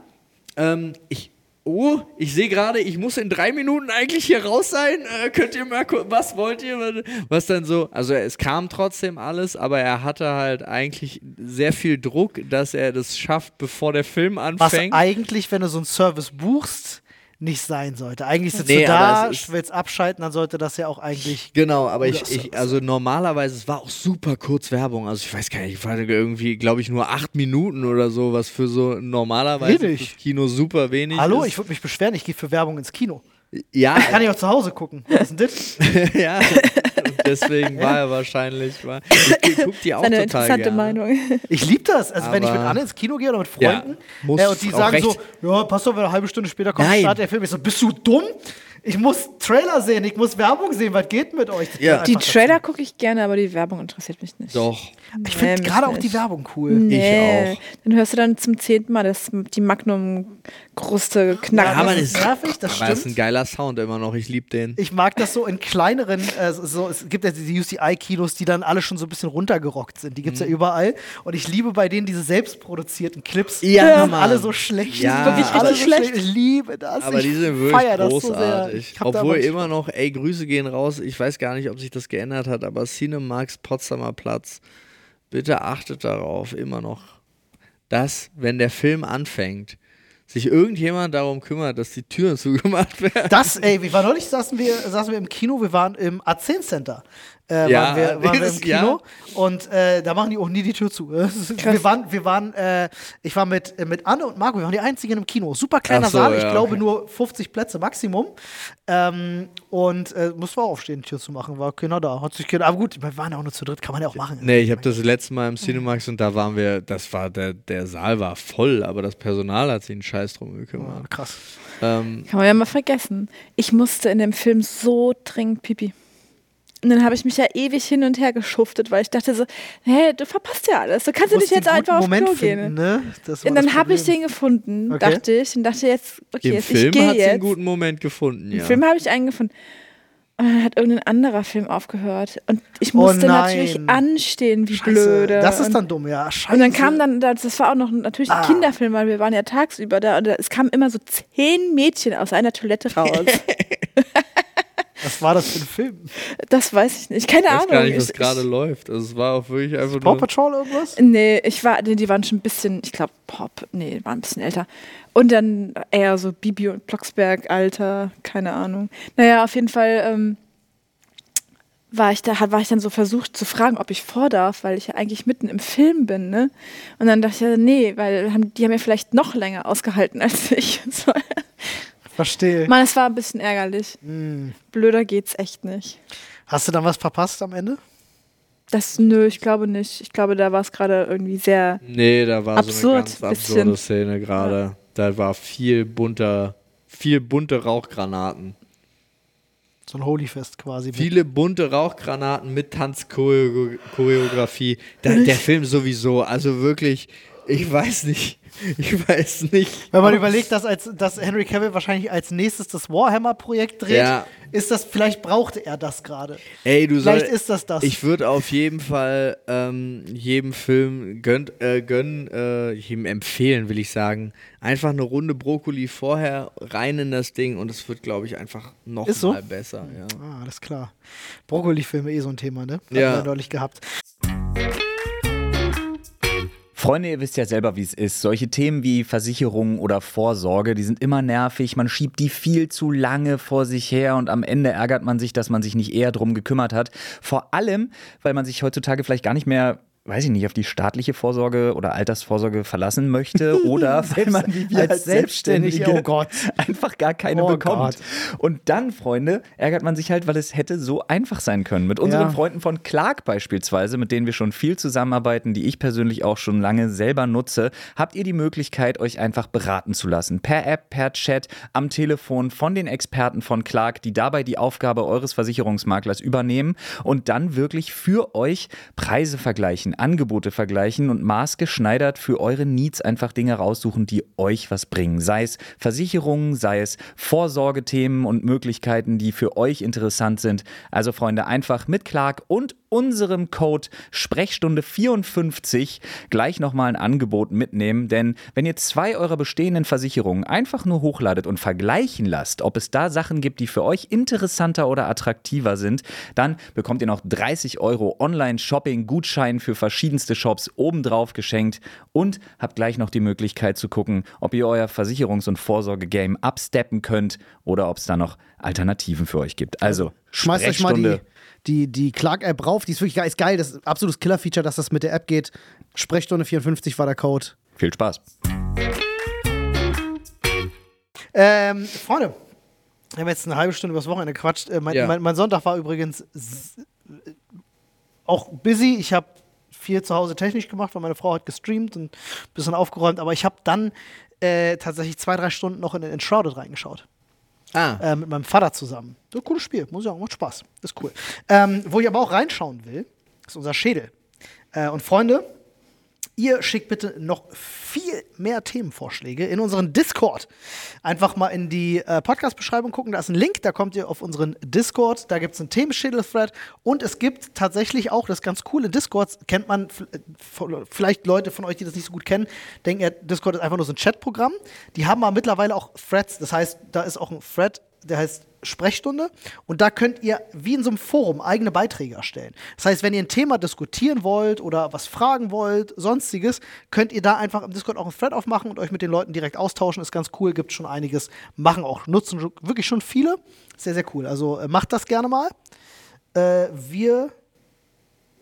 ähm, ich, oh, ich sehe gerade, ich muss in drei Minuten eigentlich hier raus sein. Äh, könnt ihr mal gucken, was wollt ihr? Was dann so, also es kam trotzdem alles, aber er hatte halt eigentlich sehr viel Druck, dass er das schafft, bevor der Film Was anfängt. eigentlich, wenn du so einen Service buchst, nicht sein sollte. Eigentlich sitzt Nee, du da, willst abschalten, dann sollte das ja auch eigentlich. Genau, aber ich, ich, also normalerweise, es war auch super kurz Werbung. Also ich weiß gar nicht, ich war irgendwie, glaube ich, nur acht Minuten oder so, was für so normalerweise Wenig. Kino super wenig Hallo, ist. ich würde mich beschweren, ich gehe für Werbung ins Kino. Ja, Kann ich auch zu Hause gucken. Was ist denn das? ja, deswegen war er wahrscheinlich. War, ich guck die auch Seine total interessante gerne. Meinung. Ich liebe das. Also, wenn ich mit Aber- Anne ins Kino gehe oder mit Ja, Freunden muss äh, und die sagen recht- so: Ja, pass auf, wenn eine halbe Stunde später kommt, startet der Film. Ich so: Bist du dumm? Ich muss Trailer sehen, ich muss Werbung sehen. Was geht mit euch? Ja. Die Trailer gucke ich gerne, aber die Werbung interessiert mich nicht. Doch. Ich Nee, finde mich gerade auch die Werbung cool. Nee. auch. Dann hörst du dann zum zehnten Mal das, die Magnum-Kruste knacken. Ja, aber das ist nervig, das aber das ist stimmt. ein geiler Sound immer noch. Ich liebe den. Ich mag das so in kleineren, äh, so, es gibt ja diese UCI-Kinos, die dann alle schon so ein bisschen runtergerockt sind. Die gibt es Mhm. ja überall. Und ich liebe bei denen diese selbstproduzierten Clips. Ja, die Mann. alle so schlecht. Ja. die sind Wirklich alle richtig so schlecht. Ich liebe das. Aber ich die sind wirklich feier das so Ich Obwohl immer noch, ey, Grüße gehen raus. Ich weiß gar nicht, ob sich das geändert hat, aber Cinemax Potsdamer Platz, bitte achtet darauf, immer noch, dass, wenn der Film anfängt, sich irgendjemand darum kümmert, dass die Türen zugemacht werden. Das, ey, wir waren neulich, saßen wir, saßen wir im Kino, wir waren im A10 Center. Äh, Ja, waren, wir, waren wir das- im Kino ja. und äh, da machen die auch nie die Tür zu. wir waren, wir waren äh, ich war mit, äh, mit Anne und Marco, wir waren die einzigen im Kino. Super kleiner so, Saal, ich ja, glaube okay. nur 50 Plätze Maximum. Ähm, und äh, mussten wir auch aufstehen, die Tür zu machen, war keiner da. Hat sich keiner, aber gut, wir waren ja auch nur zu dritt, kann man ja auch machen. Nee, ich habe das letzte Mal im Cinemax und da waren wir, das war, der, der Saal war voll, aber das Personal hat sich einen Scheiß drum gekümmert. krass. Ähm, Kann man ja mal vergessen. Ich musste in dem Film so dringend pipi. Und dann habe ich mich ja ewig hin und her geschuftet, weil ich dachte so, hä, du verpasst ja alles. Du kannst ja Musst nicht jetzt einfach auf Moment Klo finden, gehen. ne? Das war Und dann habe ich den gefunden, Okay. dachte ich. Und dachte jetzt, okay, Im jetzt, ich Film gehe hat sie einen jetzt. guten Moment gefunden, Im ja. Film habe ich einen gefunden. Und dann hat irgendein anderer Film aufgehört. Und ich Oh musste nein. natürlich anstehen, wie Scheiße, blöde. Das ist dann dumm, ja. Scheiße. Und dann kam dann, das war auch noch natürlich ein Ah. Kinderfilm, weil wir waren ja tagsüber da und es kamen immer so zehn Mädchen aus einer Toilette raus. Was war das für ein Film? das weiß ich nicht. Keine Ich weiß Ahnung. gar nicht, was gerade läuft. Also es war auch wirklich einfach Paw nur. Patrol irgendwas? Nee, ich war, nee, die waren schon ein bisschen, ich glaube, Pop, nee, waren ein bisschen älter. Und dann eher so Bibi und Blocksberg, Alter, keine Ahnung. Naja, auf jeden Fall ähm, war ich da, war ich dann so versucht zu fragen, ob ich vor darf, weil ich ja eigentlich mitten im Film bin, ne? Und dann dachte ich, ja, nee, weil die haben ja vielleicht noch länger ausgehalten als ich. So. Verstehe. Mann, es war ein bisschen ärgerlich. Hm. Blöder geht's echt nicht. Hast du dann was verpasst am Ende? Das, nö, ich glaube nicht. Ich glaube, da war es gerade irgendwie sehr Nee, da war so Absurd, eine ganz bisschen. absurde Szene gerade. Da war viel bunter, viel bunte Rauchgranaten. So ein Holyfest quasi. Viele bunte Rauchgranaten mit Tanzchoreografie. Der, der Film sowieso, also wirklich, ich weiß nicht, ich weiß nicht. Wenn man überlegt, dass, als, dass Henry Cavill wahrscheinlich als nächstes das Warhammer-Projekt dreht, Ja. ist das, vielleicht brauchte er das gerade. Ey, du Vielleicht soll, ist das das. Ich würde auf jeden Fall ähm, jedem Film gönnt, äh, gönnen, äh, ihm empfehlen, will ich sagen. Einfach eine Runde Brokkoli vorher rein in das Ding und es wird, glaube ich, einfach noch Ist so? mal besser. Ja. Ah, alles klar. Brokkoli-Filme eh so ein Thema, ne? Hatten Ja. wir neulich gehabt. Freunde, ihr wisst ja selber, wie es ist. Solche Themen wie Versicherung oder Vorsorge, die sind immer nervig. Man schiebt die viel zu lange vor sich her und am Ende ärgert man sich, dass man sich nicht eher drum gekümmert hat. Vor allem, weil man sich heutzutage vielleicht gar nicht mehr weiß ich nicht, auf die staatliche Vorsorge oder Altersvorsorge verlassen möchte oder weil man wie wir als als Selbstständige, Selbstständige oh Gott. einfach gar keine Oh bekommt. Gott. Und dann, Freunde, ärgert man sich halt, weil es hätte so einfach sein können. Mit unseren Ja. Freunden von Clark beispielsweise, mit denen wir schon viel zusammenarbeiten, die ich persönlich auch schon lange selber nutze, habt ihr die Möglichkeit, euch einfach beraten zu lassen. Per App, per Chat, am Telefon von den Experten von Clark, die dabei die Aufgabe eures Versicherungsmaklers übernehmen und dann wirklich für euch Preise vergleichen, Angebote vergleichen und maßgeschneidert für eure Needs einfach Dinge raussuchen, die euch was bringen. Sei es Versicherungen, sei es Vorsorgethemen und Möglichkeiten, die für euch interessant sind. Also Freunde, einfach mit Clark und unserem Code Sprechstunde 54 gleich nochmal ein Angebot mitnehmen, denn wenn ihr zwei eurer bestehenden Versicherungen einfach nur hochladet und vergleichen lasst, ob es da Sachen gibt, die für euch interessanter oder attraktiver sind, dann bekommt ihr noch 30 Euro Online-Shopping-Gutschein für verschiedenste Shops obendrauf geschenkt und habt gleich noch die Möglichkeit zu gucken, ob ihr euer Versicherungs- und Vorsorge-Game absteppen könnt oder ob es da noch Alternativen für euch gibt. Also, Schmeißt euch mal die, die, die Clark-App rauf. Die ist wirklich geil. Ist geil. Das ist ein absolutes Killer-Feature, dass das mit der App geht. Sprechstunde 54 war der Code. Viel Spaß. Ähm, Freunde, wir haben jetzt eine halbe Stunde übers Wochenende gequatscht. Äh, mein, Ja. mein, mein Sonntag war übrigens äh, auch busy. Ich habe viel zu Hause technisch gemacht, weil meine Frau hat gestreamt und ein bisschen aufgeräumt. Aber ich habe dann äh, tatsächlich zwei, drei Stunden noch in Enshrouded reingeschaut. Ah, äh, mit meinem Vater zusammen. So ein cooles Spiel, muss ich sagen, macht Spaß. Ist cool. Ähm, wo ich aber auch reinschauen will, ist unser Schädel. Äh, und Freunde, ihr schickt bitte noch viel mehr Themenvorschläge in unseren Discord. Einfach mal in die äh, Podcast-Beschreibung gucken, da ist ein Link, da kommt ihr auf unseren Discord, da gibt es einen Themenschädel-Thread. Und es gibt tatsächlich auch, das ganz cool, in Discord kennt man vielleicht Leute von euch, die das nicht so gut kennen, denken ja, Discord ist einfach nur so ein Chatprogramm. Die haben aber mittlerweile auch Threads, das heißt, da ist auch ein Thread, der heißt Sprechstunde und da könnt ihr wie in so einem Forum eigene Beiträge erstellen. Das heißt, wenn ihr ein Thema diskutieren wollt oder was fragen wollt, sonstiges, könnt ihr da einfach im Discord auch einen Thread aufmachen und euch mit den Leuten direkt austauschen. Ist ganz cool, gibt schon einiges, machen auch, nutzen wirklich schon viele. Sehr, sehr cool. Also äh, macht das gerne mal. Äh, wir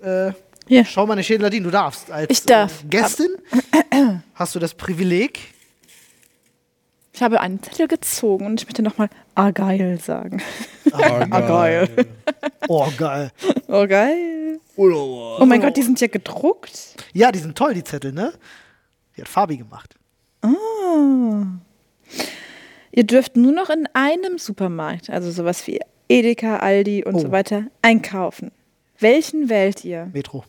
äh, Ja. schau mal eine Schädeladin, du darfst. Als Ich darf. Äh, Gästin hast du das Privileg, Ich habe einen Zettel gezogen und ich möchte nochmal Argyle sagen. ah, geil. oh geil. Oh, geil. Oh, mein Gott, die sind ja gedruckt. Ja, die sind toll, die Zettel, ne? Die hat Fabi gemacht. Ihr dürft nur noch in einem Supermarkt, also sowas wie Edeka, Aldi und Oh. so weiter, einkaufen. Welchen wählt ihr? Metro.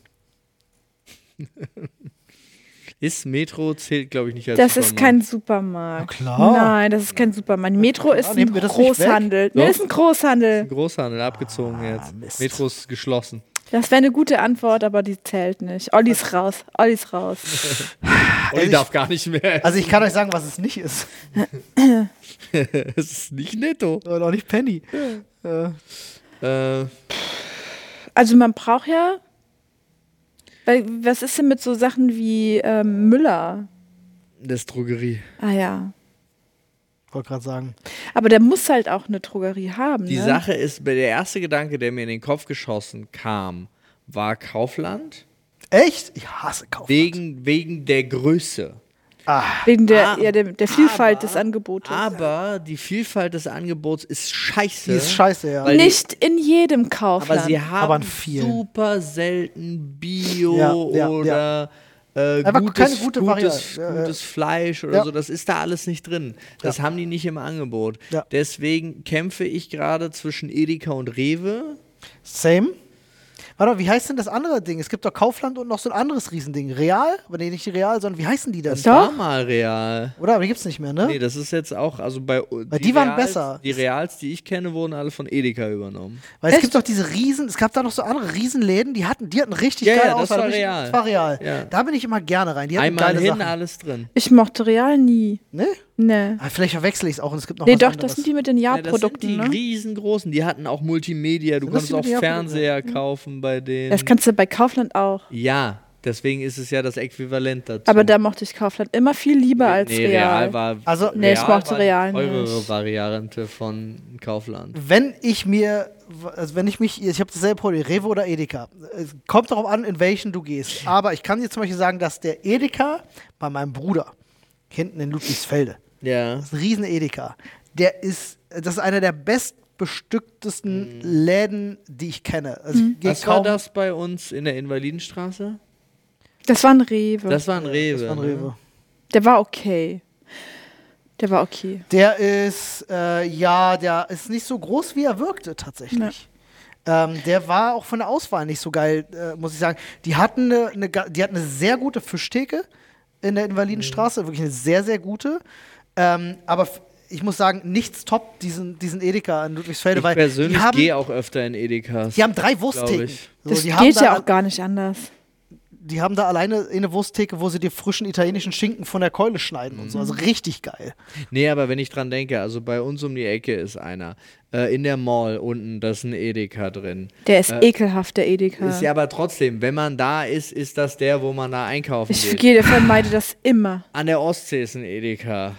Ist Metro zählt, glaube ich, nicht als Das ist Supermarkt. kein Supermarkt. Na klar. Nein, das ist kein Supermarkt. Metro ist ein nehmen wir das nicht Großhandel. weg? Nee, Doch. das ist ein Großhandel. Großhandel abgezogen Ah, jetzt. Mist. Metro ist geschlossen. Das wäre eine gute Antwort, aber die zählt nicht. Olli ist raus. Olli ist raus. Olli ich- darf gar nicht mehr. Also ich kann euch sagen, was es nicht ist. Es ist nicht netto. Und auch nicht Penny. Äh, Äh, Also man braucht ja. Weil, was ist denn mit so Sachen wie ähm, Müller? das ist Drogerie. Ah ja. wollte gerade sagen. Aber der muss halt auch eine Drogerie haben. Die ne? Sache ist, der erste Gedanke, der mir in den Kopf geschossen kam, war Kaufland. Echt? Ich hasse Kaufland. Wegen, wegen der Größe. Ah, Wegen der, Ah, ja, der, der Vielfalt aber- des Angebotes. Aber die Vielfalt des Angebots ist scheiße. die ist scheiße, ja. Weil die- Nicht in jedem Kaufland. Aber sie haben Aber super selten Bio Ja, ja, oder Äh, gutes, keine gute gutes, Variante. Ja, ja. gutes Fleisch oder Ja. so, das ist da alles nicht drin. Das haben die nicht im Angebot. Ja. Deswegen kämpfe ich gerade zwischen Edeka und Rewe. Same. Warte mal, wie heißt denn das andere Ding? Es gibt doch Kaufland und noch so ein anderes Riesending. Real? Aber nee, nicht Real, sondern wie heißen die denn? Das war mal real. Oder? Aber die gibt's nicht mehr, ne? Nee, das ist jetzt auch, also bei Weil die waren besser. Die Reals, die ich kenne, wurden alle von Edeka übernommen. Weil es Echt? gibt doch diese Riesen, es gab da noch so andere Riesenläden, die hatten, die hatten richtig Ja, geile ja, das Auswahl. war richtig- real. Das war real. Ja. Da bin ich immer gerne rein. Die hatten Einmal geile hin, Sachen. alles drin. Ich mochte Real nie. Ne? Ne. Ah, vielleicht verwechsel ich es auch und es gibt noch Nee, was doch, anderes. das sind die mit den Ja, das sind Ja-Produkten, die ne? riesengroßen, die hatten auch Multimedia, du die auch? Fernseher kaufen bei denen. Das kannst du bei Kaufland auch. ja, deswegen ist es ja das Äquivalent dazu. Aber da mochte ich Kaufland immer viel lieber als nee, Real. Real war Also- Nee, ich mochte war die Real teurere nicht. Variante von Kaufland. wenn ich mir, also wenn ich mich, ich habe dasselbe Problem, Rewe oder Edeka. Es kommt darauf an, in welchen du gehst. Aber ich kann dir zum Beispiel sagen, dass der Edeka bei meinem Bruder, hinten in Ludwigsfelde, Ja. das ist ein riesen Edeka, der ist, das ist einer der bestbestücktesten Läden, die ich kenne. Also ich geh Was war das bei uns in der Invalidenstraße? Das war ein Rewe. Das war ein Rewe. Das war ein ne? Rewe. Der war okay. Der war okay. Der ist, äh, ja, der ist nicht so groß, wie er wirkte tatsächlich. Ähm, der war auch von der Auswahl nicht so geil, äh, muss ich sagen. Die hatten eine, eine, die hatten eine sehr gute Fischtheke in der Invalidenstraße, wirklich eine sehr, sehr gute. Ähm, aber ich muss sagen, nichts top diesen, diesen Edeka in Ludwigsfelde, Ich weil persönlich die haben, gehe auch öfter in Edekas. die haben drei Wursttheken. ich. So, Das geht ja auch gar nicht anders. Die haben da alleine eine Wursttheke, wo sie dir frischen italienischen Schinken von der Keule schneiden und so. Also richtig geil. Nee, aber wenn ich dran denke, also bei uns um die Ecke ist einer. Äh, in der Mall unten, da ist ein Edeka drin. Der ist Äh, ekelhaft, der Edeka. Ist ja aber trotzdem, wenn man da ist, ist das der, wo man da einkaufen ich geht. gehe, vermeide das immer. An der Ostsee ist ein Edeka.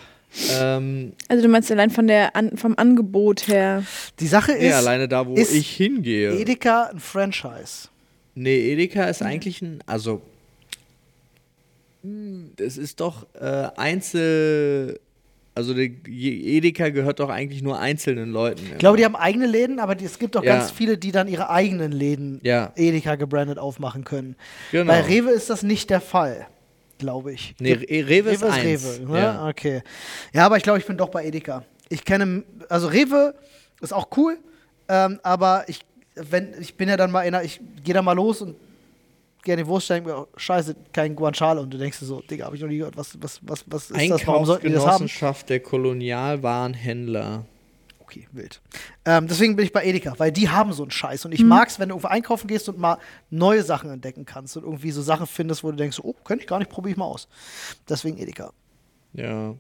Ähm, Also du meinst allein von der an, vom Angebot her. Die Sache nee, ist, alleine da, wo ist ich hingehe. Edeka ein Franchise. Nee, Edeka ist eigentlich ein, also, hm, das ist doch äh, Einzel, also der Edeka gehört doch eigentlich nur einzelnen Leuten. Ich glaube, die haben eigene Läden, aber die, es gibt auch Ja. ganz viele, die dann ihre eigenen Läden Ja. Edeka gebrandet aufmachen können. Genau. Bei Rewe ist das nicht der Fall, glaube ich. Nee, Re- Rewe ist Rewe eins. ist Rewe, ne? Ja. Okay. Ja, aber ich glaube, ich bin doch bei Edeka. Ich kenne, also Rewe ist auch cool, ähm, aber ich, wenn, ich bin ja dann mal in einer, ich gehe da mal los und gehe an die Wurst, denke mir, oh, scheiße, kein Guanciale. Und du denkst dir so, Digga, habe ich noch nie gehört, was, was, was, was ist das, warum sollten die das haben? Der Kolonialwarenhändler. Okay, wild. Ähm, deswegen bin ich bei Edeka, weil die haben so einen Scheiß. Und ich Mhm. mag's, wenn du irgendwo einkaufen gehst und mal neue Sachen entdecken kannst und irgendwie so Sachen findest, wo du denkst, oh, könnte ich gar nicht, probiere ich mal aus. Deswegen Edeka. Ja.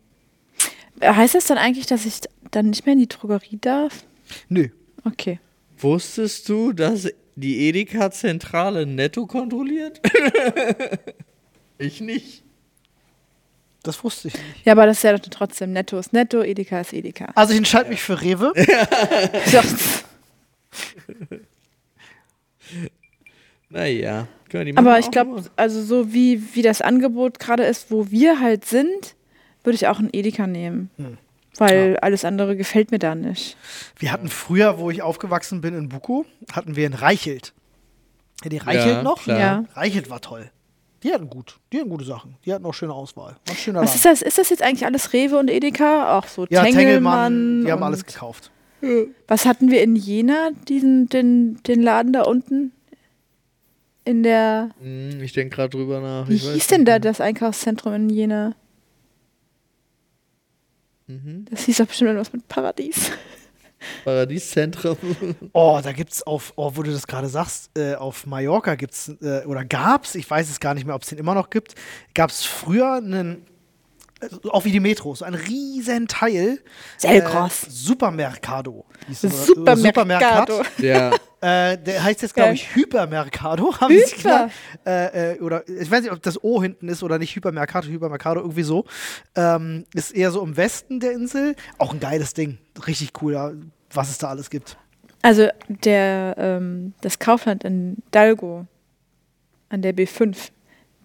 Äh, Heißt das dann eigentlich, dass ich dann nicht mehr in die Drogerie darf? Nö. Okay. Wusstest du, dass die Edeka-Zentrale netto kontrolliert? ich nicht. Das wusste ich nicht. Ja, aber das ist ja trotzdem Netto ist Netto, Edeka ist Edeka. Also ich entscheide mich für Rewe. Naja. Können wir die machen aber ich glaube, also so wie, wie das Angebot gerade ist, wo wir halt sind, würde ich auch einen Edeka nehmen. Hm. Weil alles andere gefällt mir da nicht. Wir hatten früher, wo ich aufgewachsen bin in Buko, hatten wir in Reichelt. Kennt ihr Reichelt Ja, noch? klar. Ja. Reichelt war toll. Die hatten gut. Die hatten gute Sachen. Die hatten auch schöne Auswahl. Was Laden. ist das? Ist das jetzt eigentlich alles Rewe und Edeka? Auch so Ja, Tengelmann. Tengelmann, die haben alles gekauft. Was hatten wir in Jena, diesen, den, den Laden da unten? in der. Hm, ich denke gerade drüber nach. Wie Ich weiß hieß denn da das Einkaufszentrum in Jena? Mhm. Das hieß doch bestimmt irgendwas mit Paradies. Paradieszentrum. Oh, da gibt's auf, oh, wo du das gerade sagst, äh, auf Mallorca gibt's, äh, oder gab's, ich weiß es gar nicht mehr, ob es den immer noch gibt, gab's früher einen, auch wie die Metro, so ein riesen Teil. Sehr groß. Supermercado. oder Supermercado. ja, Äh, der heißt jetzt, glaube ich, Hypermercado. Haben sie Hyper. genannt. Äh, äh, oder ich weiß nicht, ob das O hinten ist oder nicht Hypermercado, Hypermercado, irgendwie so. Ähm, ist eher so im Westen der Insel. Auch ein geiles Ding. Richtig cool, ja, was es da alles gibt. Also der, ähm, das Kaufland in Dalgo an der B5,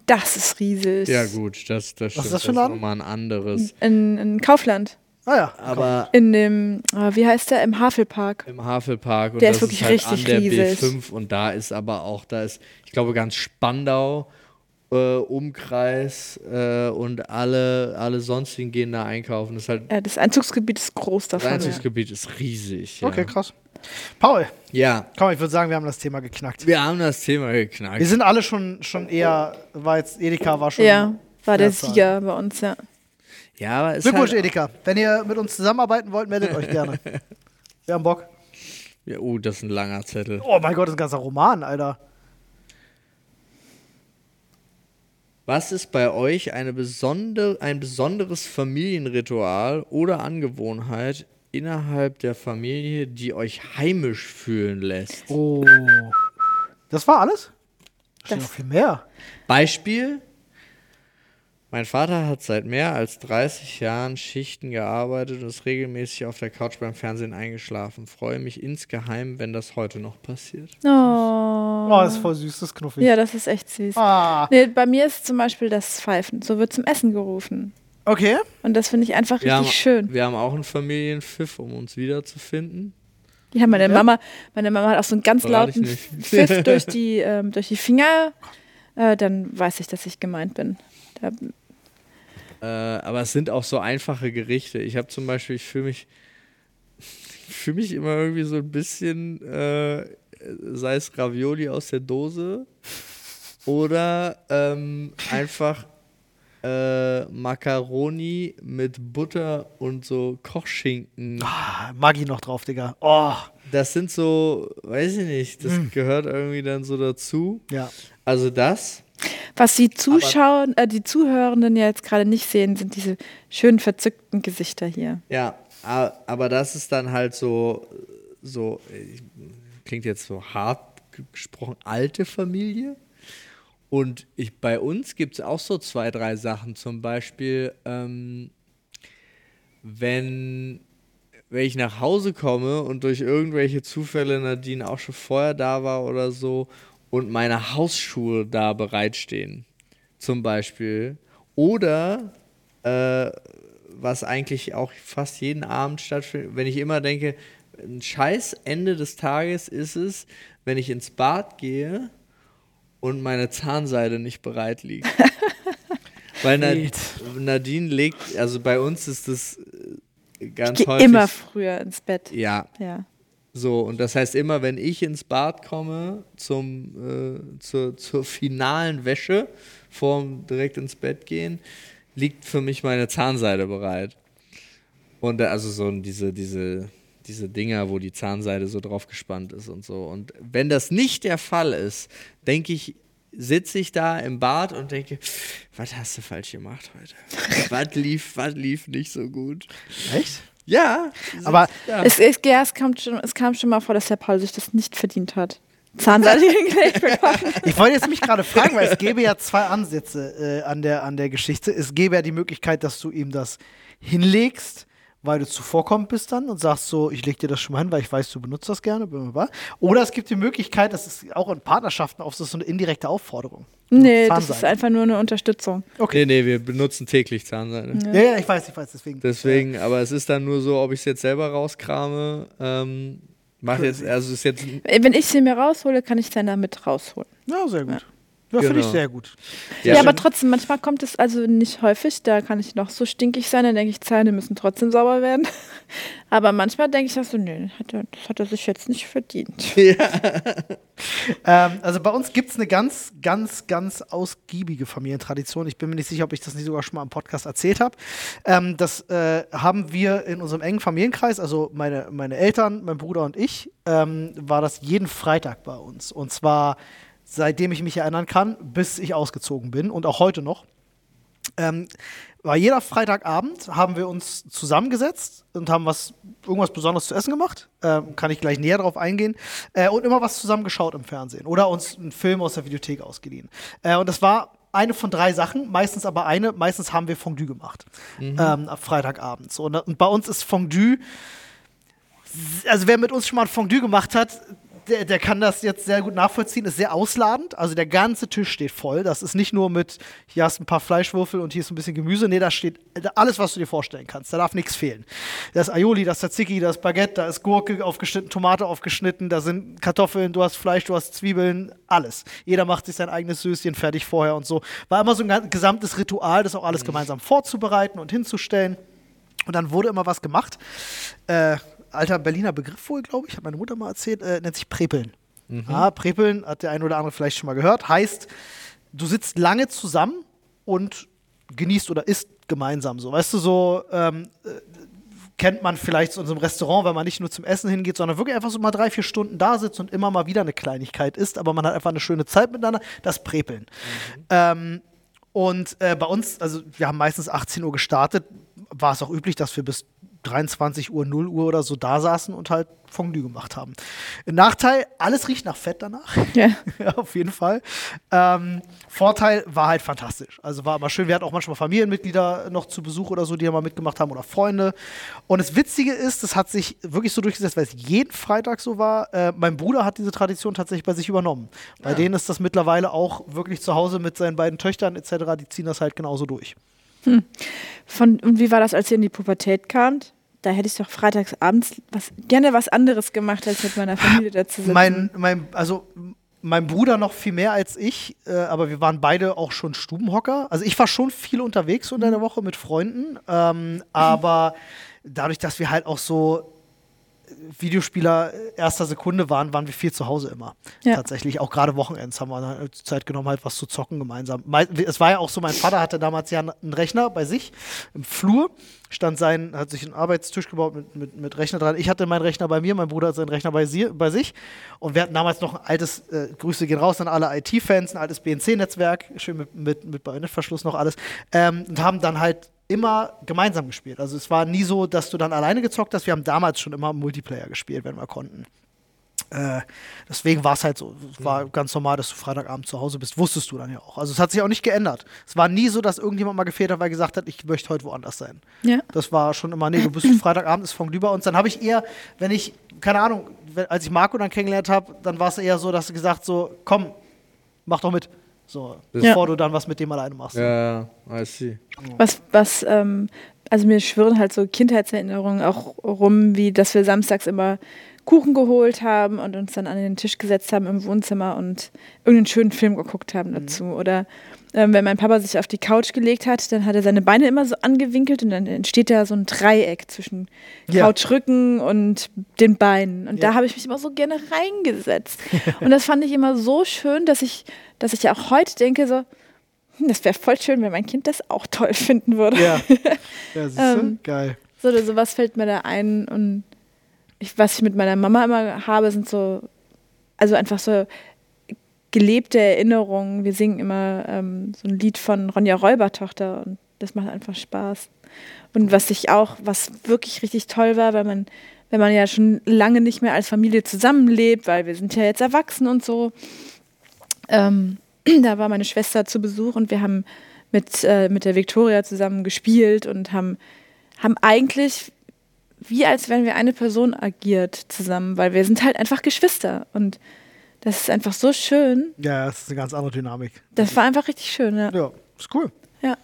das ist riesig. ja gut, das, das stimmt. ist das für ein Laden? nochmal ein anderes. In, in Kaufland. Ah ja. Aber In dem, ah, wie heißt der? Im Havelpark. im Havelpark und Der das ist wirklich halt richtig an der riesig. B5 und da ist aber auch, da ist, ich glaube, ganz Spandau, äh, Umkreis äh, und alle, alle sonstigen gehen da einkaufen. Das ist halt, Ja, das Einzugsgebiet ist groß das davon. Einzugsgebiet ist riesig. Ja. Okay, krass. Paul, Ja, komm, ich würde sagen, wir haben das Thema geknackt. wir haben das Thema geknackt. Wir sind alle schon, schon eher, war jetzt, Edeka war schon. ja, war der. Sieger bei uns, ja. ja, aber es ist Glückwunsch, halt, Edeka. Wenn ihr mit uns zusammenarbeiten wollt, meldet euch gerne. Wir haben Bock. ja, oh, das ist ein langer Zettel. Oh mein Gott, das ist ein ganzer Roman, Alter. Was ist bei euch eine besonder, ein besonderes Familienritual oder Angewohnheit innerhalb der Familie, die euch heimisch fühlen lässt? Oh. Das war alles? Da steht noch viel mehr. Beispiel: Mein Vater hat seit mehr als 30 Jahren Schichten gearbeitet und ist regelmäßig auf der Couch beim Fernsehen eingeschlafen. Freue mich insgeheim, wenn das heute noch passiert. Oh. Oh, das ist voll süß, das ist knuffig. Ja, das ist echt süß. Ah, Nee, bei mir ist zum Beispiel das Pfeifen. So wird zum Essen gerufen. Okay. Und das finde ich einfach Wir richtig haben, schön. wir haben auch einen Familienpfiff, um uns wiederzufinden. Ja, meine Ja? Mama, meine Mama hat auch so einen ganz Verrat lauten. Pfiff durch die, ähm, durch die Finger. Äh, dann weiß ich, dass ich gemeint bin. Da, Äh, aber es sind auch so einfache Gerichte. Ich habe zum Beispiel, ich fühle mich, ich fühle mich immer irgendwie so ein bisschen, äh, sei es Ravioli aus der Dose oder ähm, einfach äh, Macaroni mit Butter und so Kochschinken. Ah, Maggi noch drauf, Digga. Oh, Das sind so, weiß ich nicht, das gehört irgendwie dann so dazu. ja. Also das. was die Zuschauer, äh, die Zuhörenden ja jetzt gerade nicht sehen, sind diese schönen verzückten Gesichter hier. Ja, aber das ist dann halt so, so äh, klingt jetzt so hart gesprochen, alte Familie. Und ich, bei uns gibt es auch so zwei, drei Sachen. Zum Beispiel, ähm, wenn, wenn ich nach Hause komme und durch irgendwelche Zufälle Nadine auch schon vorher da war oder so und meine Hausschuhe da bereitstehen, zum Beispiel. Oder äh, was eigentlich auch fast jeden Abend stattfindet, wenn ich immer denke, ein scheiß Ende des Tages ist es, wenn ich ins Bad gehe und meine Zahnseide nicht bereit liegt. Weil Nad. Nadine legt, also bei uns ist das äh, ganz Ich häufig. immer früher ins Bett. ja, Ja. so, und das heißt immer, wenn ich ins Bad komme zum, äh, zur, zur finalen Wäsche, vorm direkt ins Bett gehen, liegt für mich meine Zahnseide bereit. Und also so diese, diese, diese Dinger, wo die Zahnseide so drauf gespannt ist und so. Und wenn das nicht der Fall ist, denke ich, sitze ich da im Bad und denke, was hast du falsch gemacht heute? was lief, was lief nicht so gut? Echt? Ja, Aber ja. Es, es, ja, es, kam schon, es kam schon mal vor, dass der Paul sich das nicht verdient hat. Zahnseide hingelegt bekommen. ich wollte jetzt mich gerade fragen, weil es gäbe ja zwei Ansätze äh, an, der, an der Geschichte. Es gäbe ja die Möglichkeit, dass du ihm das hinlegst, weil du zuvorkommend bist dann und sagst so, ich leg dir das schon mal hin, weil ich weiß, du benutzt das gerne. blablabla. Oder es gibt die Möglichkeit, das ist auch in Partnerschaften oft so eine indirekte Aufforderung. Nee, das ist einfach nur eine Unterstützung. Nee, nee, wir benutzen täglich Zahnseide. Ja, ja, ich weiß, ich weiß, deswegen. Deswegen, aber es ist dann nur so, ob ich es jetzt selber rauskrame. Ähm, mach jetzt, also ist jetzt, Wenn ich sie mir raushole, kann ich dann damit rausholen. Ja, sehr gut. Ja, finde ich Genau. sehr gut. Ja, Ja, aber trotzdem, manchmal kommt es also nicht häufig, da kann ich noch so stinkig sein, dann denke ich, Zähne müssen trotzdem sauber werden. Aber manchmal denke ich auch so, nö, hat er, das hat er sich jetzt nicht verdient. Ähm, also bei uns gibt es eine ganz, ganz, ganz ausgiebige Familientradition. Ich bin mir nicht sicher, ob ich das nicht sogar schon mal im Podcast erzählt habe. Ähm, das äh, haben wir in unserem engen Familienkreis, also meine, meine Eltern, mein Bruder und ich, ähm, war das jeden Freitag bei uns. Und zwar seitdem ich mich erinnern kann, bis ich ausgezogen bin und auch heute noch. Ähm, war jeder Freitagabend haben wir uns zusammengesetzt und haben was irgendwas Besonderes zu essen gemacht. Ähm, kann ich gleich näher drauf eingehen. Äh, und immer was zusammen geschaut im Fernsehen oder uns einen Film aus der Videothek ausgeliehen. Äh, und das war eine von drei Sachen, meistens aber eine. Meistens haben wir Fondue gemacht ähm, ab Freitagabends. Und, und bei uns ist Fondue also wer mit uns schon mal ein Fondue gemacht hat, der, der kann das jetzt sehr gut nachvollziehen, ist sehr ausladend. Also der ganze Tisch steht voll. Das ist nicht nur mit, hier hast ein paar Fleischwürfel und hier ist ein bisschen Gemüse. Nee, da steht alles, was du dir vorstellen kannst. Da darf nichts fehlen. Da ist Aioli, da ist Tzatziki, da ist Baguette, da ist Gurke aufgeschnitten, Tomate aufgeschnitten, da sind Kartoffeln, du hast Fleisch, du hast Zwiebeln, alles. Jeder macht sich sein eigenes Söschen fertig vorher und so. War immer so ein gesamtes Ritual, das auch alles gemeinsam vorzubereiten und hinzustellen. Und dann wurde immer was gemacht. Äh, alter Berliner Begriff wohl, glaube ich, hat meine Mutter mal erzählt, äh, nennt sich Prepeln. Ja, Prepeln hat der eine oder andere vielleicht schon mal gehört. Heißt, du sitzt lange zusammen und genießt oder isst gemeinsam. So, weißt du, so ähm, äh, kennt man vielleicht so in so einem Restaurant, wenn man nicht nur zum Essen hingeht, sondern wirklich einfach so mal drei, vier Stunden da sitzt und immer mal wieder eine Kleinigkeit isst, aber man hat einfach eine schöne Zeit miteinander. Das Prepeln. Ähm, und äh, bei uns, also wir haben meistens 18 Uhr gestartet, war es auch üblich, dass wir bis 23 Uhr, 0 Uhr oder so da saßen und halt Fondue gemacht haben. Nachteil, alles riecht nach Fett danach. Ja. ja, auf jeden Fall. Ähm, Vorteil war halt fantastisch. Also war immer schön. Wir hatten auch manchmal Familienmitglieder noch zu Besuch oder so, die da mal mitgemacht haben oder Freunde. Und das Witzige ist, das hat sich wirklich so durchgesetzt, weil es jeden Freitag so war. Äh, mein Bruder hat diese Tradition tatsächlich bei sich übernommen. Bei denen ist das mittlerweile auch wirklich zu Hause mit seinen beiden Töchtern etc. Die ziehen das halt genauso durch. Von, und wie war das, als ihr in die Pubertät kamt? Da hätte ich doch freitags abends was, gerne was anderes gemacht, als mit meiner Familie da zu sitzen. Mein, mein, also mein Bruder noch viel mehr als ich, äh, aber wir waren beide auch schon Stubenhocker. Also ich war schon viel unterwegs unter der Woche mit Freunden, ähm, aber dadurch, dass wir halt auch so Videospieler erster Sekunde waren, waren wir viel zu Hause immer. Ja. Tatsächlich, auch gerade Wochenends haben wir dann halt Zeit genommen, halt was zu zocken gemeinsam. Mei- Es war ja auch so, mein Vater hatte damals ja einen Rechner bei sich im Flur, stand sein, hat sich einen Arbeitstisch gebaut mit, mit, mit Rechner dran. Ich hatte meinen Rechner bei mir, mein Bruder hat seinen Rechner bei, sie, bei sich und wir hatten damals noch ein altes, äh, Grüße gehen raus an alle IT-Fans, ein altes BNC-Netzwerk, schön mit, mit, mit Bajonettverschluss noch alles ähm, und haben dann halt immer gemeinsam gespielt. Also es war nie so, dass du dann alleine gezockt hast. Wir haben damals schon immer Multiplayer gespielt, wenn wir konnten. Äh, deswegen war es halt so. Es war ganz normal, dass du Freitagabend zu Hause bist. Wusstest du dann ja auch. Also es hat sich auch nicht geändert. Es war nie so, dass irgendjemand mal gefehlt hat, weil gesagt hat, ich möchte heute woanders sein. Ja. Das war schon immer, nee, du bist Freitagabend, ist Fondue bei uns. Dann habe ich eher, wenn ich, keine Ahnung, als ich Marco dann kennengelernt habe, dann war es eher so, dass du gesagt so, komm, mach doch mit. So, bevor du dann was mit dem alleine machst. Ja, I see. Was, was, ähm, also mir schwirren halt so Kindheitserinnerungen auch rum, wie dass wir samstags immer Kuchen geholt haben und uns dann an den Tisch gesetzt haben im Wohnzimmer und irgendeinen schönen Film geguckt haben dazu. Oder ähm, wenn mein Papa sich auf die Couch gelegt hat, dann hat er seine Beine immer so angewinkelt und dann entsteht da so ein Dreieck zwischen Ja. Couchrücken und den Beinen. Und Ja. da habe ich mich immer so gerne reingesetzt. und das fand ich immer so schön, dass ich, dass ich ja auch heute denke, so, hm, das wäre voll schön, wenn mein Kind das auch toll finden würde. Ja, ja siehst du? Ähm, Geil. So oder sowas fällt mir da ein. Und ich, was ich mit meiner Mama immer habe, sind so, also einfach so gelebte Erinnerungen. Wir singen immer ähm, so ein Lied von Ronja Räubertochter und das macht einfach Spaß. Und was ich auch, was wirklich richtig toll war, weil man, wenn man ja schon lange nicht mehr als Familie zusammenlebt, weil wir sind ja jetzt erwachsen und so, ähm, da war meine Schwester zu Besuch und wir haben mit, äh, mit der Victoria zusammen gespielt und haben, haben eigentlich wie als wären wir eine Person agiert zusammen, weil wir sind halt einfach Geschwister und das ist einfach so schön. Ja, das ist eine ganz andere Dynamik. Das war einfach richtig schön, ja. Ja, ist cool. Ja.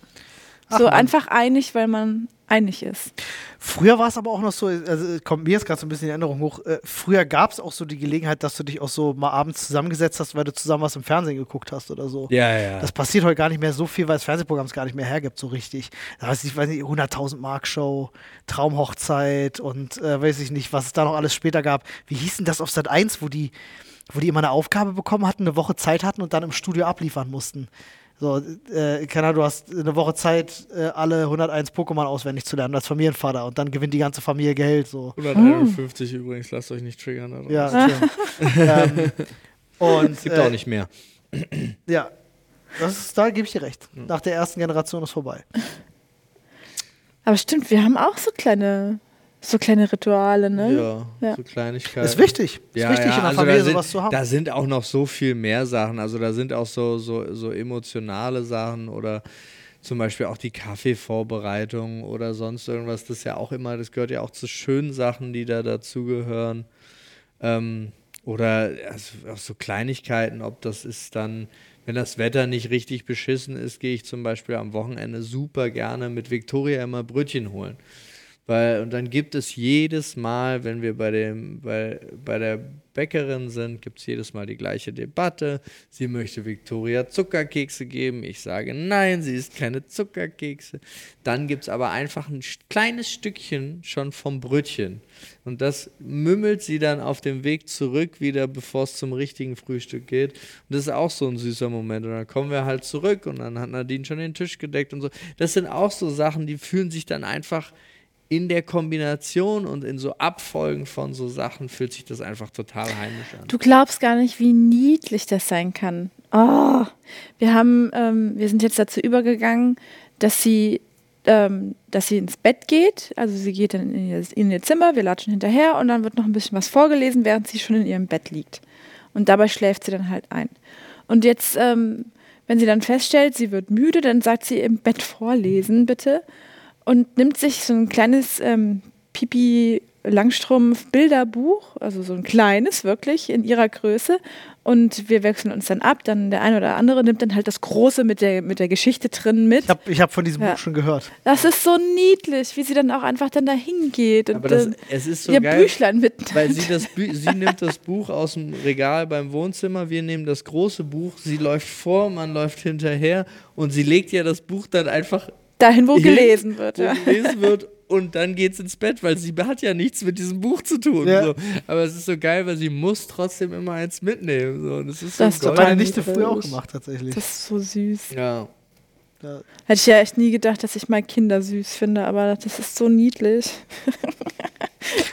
so einfach einig, weil man einig ist. Früher war es aber auch noch so, also kommt mir jetzt gerade so ein bisschen die Erinnerung hoch, äh, früher gab es auch so die Gelegenheit, dass du dich auch so mal abends zusammengesetzt hast, weil du zusammen was im Fernsehen geguckt hast oder so. Ja, ja. Das passiert heute gar nicht mehr so viel, weil das Fernsehprogramm es gar nicht mehr hergibt, so richtig. Da weiß ich, weiß nicht, 100.000 Mark Show, Traumhochzeit und äh, weiß ich nicht, was es da noch alles später gab. Wie hieß denn das auf Sat 1, wo die, wo die immer eine Aufgabe bekommen hatten, eine Woche Zeit hatten und dann im Studio abliefern mussten? So, äh, keine Ahnung, du hast eine Woche Zeit, äh, alle 101 Pokémon auswendig zu lernen als Familienvater und dann gewinnt die ganze Familie Geld. So. 151 übrigens, lasst euch nicht triggern. daran. Ja, ähm, und Gibt äh, auch nicht mehr. Ja, das ist, da gebe ich dir recht. Nach der ersten Generation ist vorbei. Aber stimmt, wir haben auch so kleine, so kleine Rituale, ne? Ja, Ja. so Kleinigkeiten. Ist wichtig. Ist Ja, wichtig, ja, in der also Familie da sind, sowas zu haben. Da sind auch noch so viel mehr Sachen. Also da sind auch so, so, so emotionale Sachen oder zum Beispiel auch die Kaffeevorbereitung oder sonst irgendwas. Das ist ja auch immer, das gehört ja auch zu schönen Sachen, die da dazugehören. Ähm, oder also auch so Kleinigkeiten, ob das ist dann, wenn das Wetter nicht richtig beschissen ist, gehe ich zum Beispiel am Wochenende super gerne mit Viktoria immer Brötchen holen. Weil, und dann gibt es jedes Mal, wenn wir bei, dem, bei, bei der Bäckerin sind, gibt es jedes Mal die gleiche Debatte. Sie möchte Viktoria Zuckerkekse geben. Ich sage nein, sie ist keine Zuckerkekse. Dann gibt es aber einfach ein kleines Stückchen schon vom Brötchen. Und das mümmelt sie dann auf dem Weg zurück wieder, bevor es zum richtigen Frühstück geht. Und das ist auch so ein süßer Moment. Und dann kommen wir halt zurück und dann hat Nadine schon den Tisch gedeckt und so. Das sind auch so Sachen, die fühlen sich dann einfach in der Kombination und in so Abfolgen von so Sachen fühlt sich das einfach total heimisch an. Du glaubst gar nicht, wie niedlich das sein kann. Oh, wir haben, ähm, wir sind jetzt dazu übergegangen, dass sie, ähm, dass sie ins Bett geht. Also sie geht dann in ihr, in ihr Zimmer, wir latschen hinterher und dann wird noch ein bisschen was vorgelesen, während sie schon in ihrem Bett liegt. Und dabei schläft sie dann halt ein. Und jetzt, ähm, wenn sie dann feststellt, sie wird müde, dann sagt sie im Bett vorlesen, bitte. Und nimmt sich so ein kleines ähm, Pipi Langstrumpf Bilderbuch, also so ein kleines wirklich in ihrer Größe. Und wir wechseln uns dann ab. Dann der eine oder andere nimmt dann halt das große mit der, mit der Geschichte drin mit. Ich habe ich hab von diesem Ja. Buch schon gehört. Das ist so niedlich, wie sie dann auch einfach dann dahin geht und Aber das, es ist so ihr geil, Büchlein mit. weil sie, das Bü sie nimmt das Buch aus dem Regal beim Wohnzimmer, wir nehmen das große Buch, sie läuft vor, man läuft hinterher und sie legt ja das Buch dann einfach dahin, wo gelesen wird. wo Ja. gelesen wird und dann geht's ins Bett, weil sie hat ja nichts mit diesem Buch zu tun. Ja. So. Aber es ist so geil, weil sie muss trotzdem immer eins mitnehmen. So. Und es ist so Das golden. total Meine Nichte früher auch gemacht, tatsächlich. Das ist so süß. Ja. Ja. Hätte ich ja echt nie gedacht, dass ich mal Kinder süß finde, aber das ist so niedlich.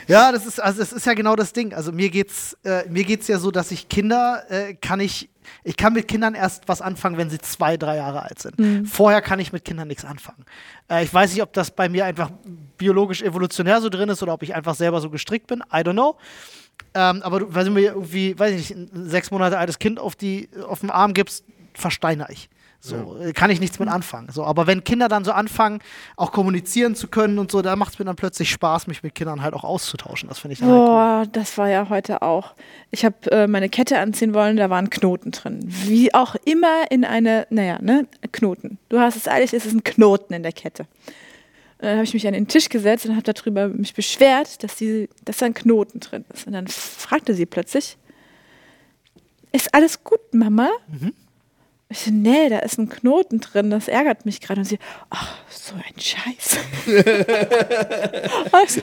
Ja, das ist, also das ist ja genau das Ding. Also mir geht's, äh, mir geht's ja so, dass ich Kinder äh, kann ich, ich kann mit Kindern erst was anfangen, wenn sie zwei, drei Jahre alt sind. Vorher kann ich mit Kindern nichts anfangen. Äh, ich weiß nicht, ob das bei mir einfach biologisch evolutionär so drin ist oder ob ich einfach selber so gestrickt bin. I don't know. Ähm, aber du, weil du mir irgendwie, weiß ich nicht, ein sechs Monate altes Kind auf, die, auf den Arm gibst, versteine ich. So, äh, kann ich nichts mit anfangen. So, aber wenn Kinder dann so anfangen, auch kommunizieren zu können und so, da macht es mir dann plötzlich Spaß, mich mit Kindern halt auch auszutauschen. Das finde ich dann halt cool. Boah, das war ja heute auch. Ich habe äh, meine Kette anziehen wollen, da waren Knoten drin. Wie auch immer in eine, naja, ne, Knoten. Du hast es eilig, es ist ein Knoten in der Kette. Und dann habe ich mich an den Tisch gesetzt und habe darüber mich beschwert, dass, die, dass da ein Knoten drin ist. Und dann fragte sie plötzlich, ist alles gut, Mama? Ich so, nee, da ist ein Knoten drin, das ärgert mich gerade. Und sie, ach, so ein Scheiß. also,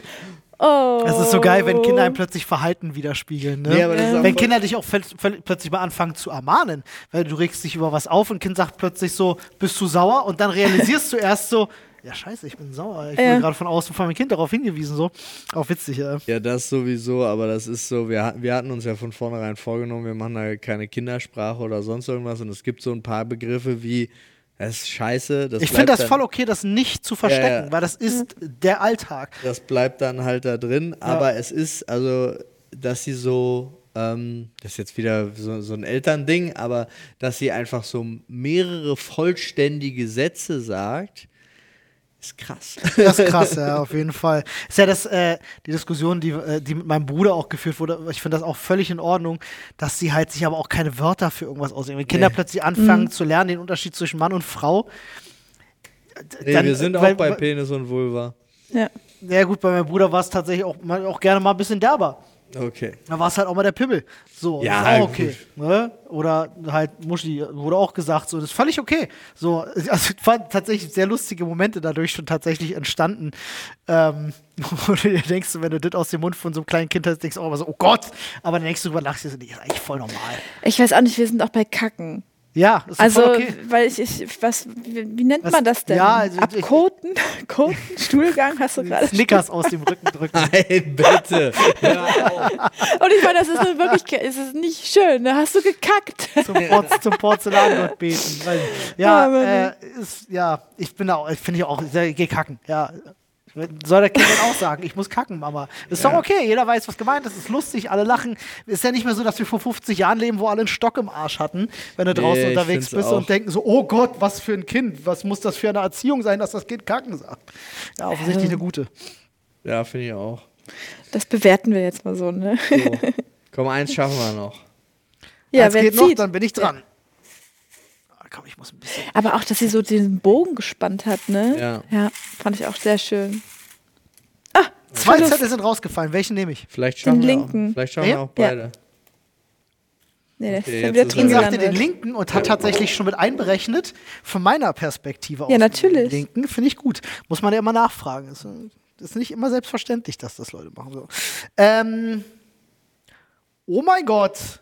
oh. Es ist so geil, wenn Kinder einem plötzlich Verhalten widerspiegeln. Ne? Nee, aber das ist auch wenn Kinder dich auch plötzlich mal anfangen zu ermahnen, weil du regst dich über was auf und ein Kind sagt plötzlich so, bist du sauer? Und dann realisierst du erst so, ja scheiße, ich bin sauer. Ich Ja. wurde gerade von außen von meinem Kind darauf hingewiesen. So. Auch witzig, ja. Ja, das sowieso, aber das ist so, wir, wir hatten uns ja von vornherein vorgenommen, wir machen da keine Kindersprache oder sonst irgendwas und es gibt so ein paar Begriffe wie, das ist scheiße, das Ich finde das voll okay, das nicht zu verstecken, Ja, ja. weil das ist der Alltag. das bleibt dann halt da drin, aber es ist, also, dass sie so, ähm, das ist jetzt wieder so, so ein Elternding, aber dass sie einfach so mehrere vollständige Sätze sagt, ist krass. Das ist krass, ja, auf jeden Fall. Ist ja das, äh, die Diskussion, die, äh, die mit meinem Bruder auch geführt wurde. Ich finde das auch völlig in Ordnung, dass sie halt sich aber auch keine Wörter für irgendwas ausdenken. Wenn Kinder Nee. plötzlich anfangen zu lernen, den Unterschied zwischen Mann und Frau. Nee, dann- wir sind auch weil- bei weil- Penis und Vulva. Ja. Ja, gut, bei meinem Bruder war es tatsächlich auch, mal, auch gerne mal ein bisschen derber. Okay. Da war es halt auch mal der Pimmel. So, Ja, ist auch okay. Ne? Oder halt Muschi, wurde auch gesagt, so, das ist völlig okay. So, also es waren tatsächlich sehr lustige Momente dadurch schon tatsächlich entstanden. Ähm, wo du dir denkst, wenn du das aus dem Mund von so einem kleinen Kind hast, denkst du auch immer so, oh Gott! Aber dann denkst du drüber nach, das ist eigentlich voll normal. Ich weiß auch nicht, wir sind auch bei Kacken. Ja, das ist Also, voll okay. weil ich, ich was, wie, wie nennt Was- man das denn? ja, also ich- Abkoten? Koten? Stuhlgang hast du gerade. Snickers aus dem Rücken drücken. Nein, bitte. Und ich meine, das ist wirklich, es ist nicht schön. Da hast du gekackt. zum, Porz, zum Porzellangott beten. Weil, Ja, ja, aber äh, ist, ja, ich bin da auch, finde ich auch, ich geh kacken. Ja. Soll der Kind dann auch sagen, ich muss kacken, Mama. Ist doch okay, jeder weiß, was gemeint ist, ist lustig, alle lachen. Ist ja nicht mehr so, dass wir vor 50 Jahren leben, wo alle einen Stock im Arsch hatten, wenn du draußen Nee, unterwegs bist und auch. denken so, oh Gott, was für ein Kind, was muss das für eine Erziehung sein, dass das Kind kacken sagt. Ja, offensichtlich eine gute. Ja, finde ich auch. Das bewerten wir jetzt mal so, ne? So. Komm, eins schaffen wir noch. Ja, Eins geht noch, zieht? dann bin ich dran. Ah, komm, ich muss ein bisschen. Aber auch, dass sie so den Bogen gespannt hat, ne? Ja. Ja, fand ich auch sehr schön. Zwei Verlust. Zettel sind rausgefallen, welchen nehme ich? Vielleicht schaffen, wir, linken. auch, vielleicht schaffen wir Ja? auch beide. Nee, der Okay, ist wieder drin Ihn sagte den linken und hat tatsächlich schon mit einberechnet, von meiner Perspektive aus. Ja, natürlich. Den linken finde ich gut. Muss man ja immer nachfragen. Ist, ist nicht immer selbstverständlich, dass das Leute machen. So. Ähm, oh mein Gott,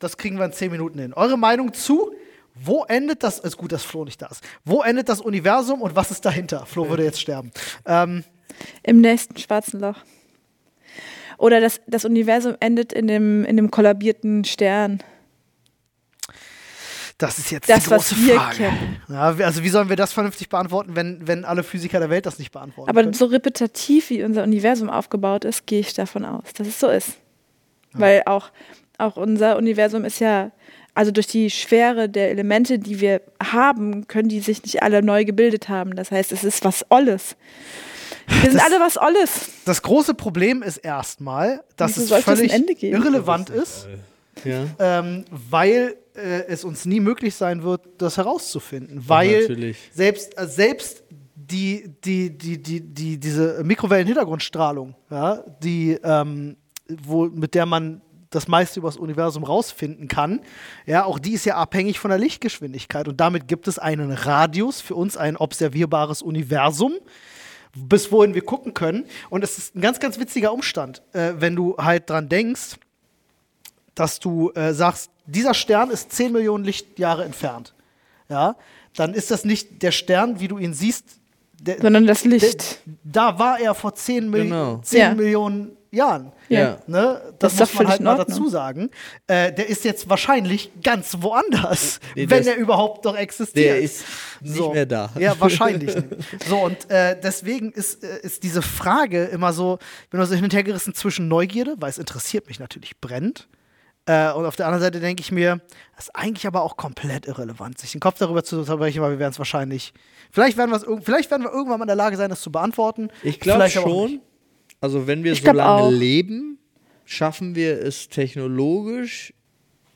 das kriegen wir in zehn Minuten hin. Eure Meinung zu? Wo endet das? Ist gut, dass Flo nicht da ist. Wo endet das Universum und was ist dahinter? Flo würde jetzt sterben. Ähm, Im nächsten schwarzen Loch. Oder das, das Universum endet in dem, in dem kollabierten Stern. das ist jetzt Das, die was große wir Frage. Ja, also wie sollen wir das vernünftig beantworten, wenn, wenn alle Physiker der Welt das nicht beantworten Aber können? so repetitiv, wie unser Universum aufgebaut ist, gehe ich davon aus, dass es so ist. Weil auch, auch unser Universum ist ja, also durch die Schwere der Elemente, die wir haben, können die sich nicht alle neu gebildet haben. Das heißt, es ist was Olles. Wir sind Das- alle was Olles. Das große Problem ist erstmal, dass Wieso es völlig Ende geben? irrelevant ist, Ja. ähm, weil äh, es uns nie möglich sein wird, das herauszufinden. Weil natürlich. selbst, äh, selbst die, die, die, die, die, diese Mikrowellen-Hintergrundstrahlung, ja, die, ähm, wo, mit der man das meiste über das Universum rausfinden kann, ja, auch die ist ja abhängig von der Lichtgeschwindigkeit. Und damit gibt es einen Radius für uns, ein observierbares Universum, bis wohin wir gucken können. Und es ist ein ganz, ganz witziger Umstand, äh, wenn du halt dran denkst, dass du äh, sagst, dieser Stern ist 10 Millionen Lichtjahre entfernt. Ja, dann ist das nicht der Stern, wie du ihn siehst. Der, Sondern das der, Licht. da war er vor 10, Mil Genau. 10 Ja. Millionen Jahren. Ja. Ne? Das Das, muss man halt mal dazu sagen. Äh, der ist jetzt wahrscheinlich ganz woanders, Nee, wenn der er überhaupt noch existiert. Der ist nicht mehr da. Ja, wahrscheinlich. So, und äh, deswegen ist, äh, ist diese Frage immer so, ich bin also hin und her gerissen zwischen Neugierde, weil es interessiert mich natürlich brennend. Äh, und auf der anderen Seite denke ich mir, das ist eigentlich aber auch komplett irrelevant, sich den Kopf darüber zu zerbrechen, weil wir werden es wahrscheinlich, vielleicht werden, vielleicht werden wir irgendwann mal in der Lage sein, das zu beantworten. Ich glaube schon. Also wenn wir Ich so lange auch. leben, schaffen wir es technologisch,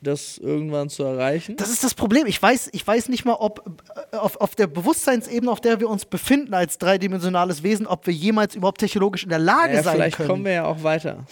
das irgendwann zu erreichen. Das ist das Problem. Ich weiß, ich weiß nicht mal, ob äh, auf, auf der Bewusstseinsebene, auf der wir uns befinden als dreidimensionales Wesen, ob wir jemals überhaupt technologisch in der Lage ja, sein vielleicht können. kommen wir ja auch weiter.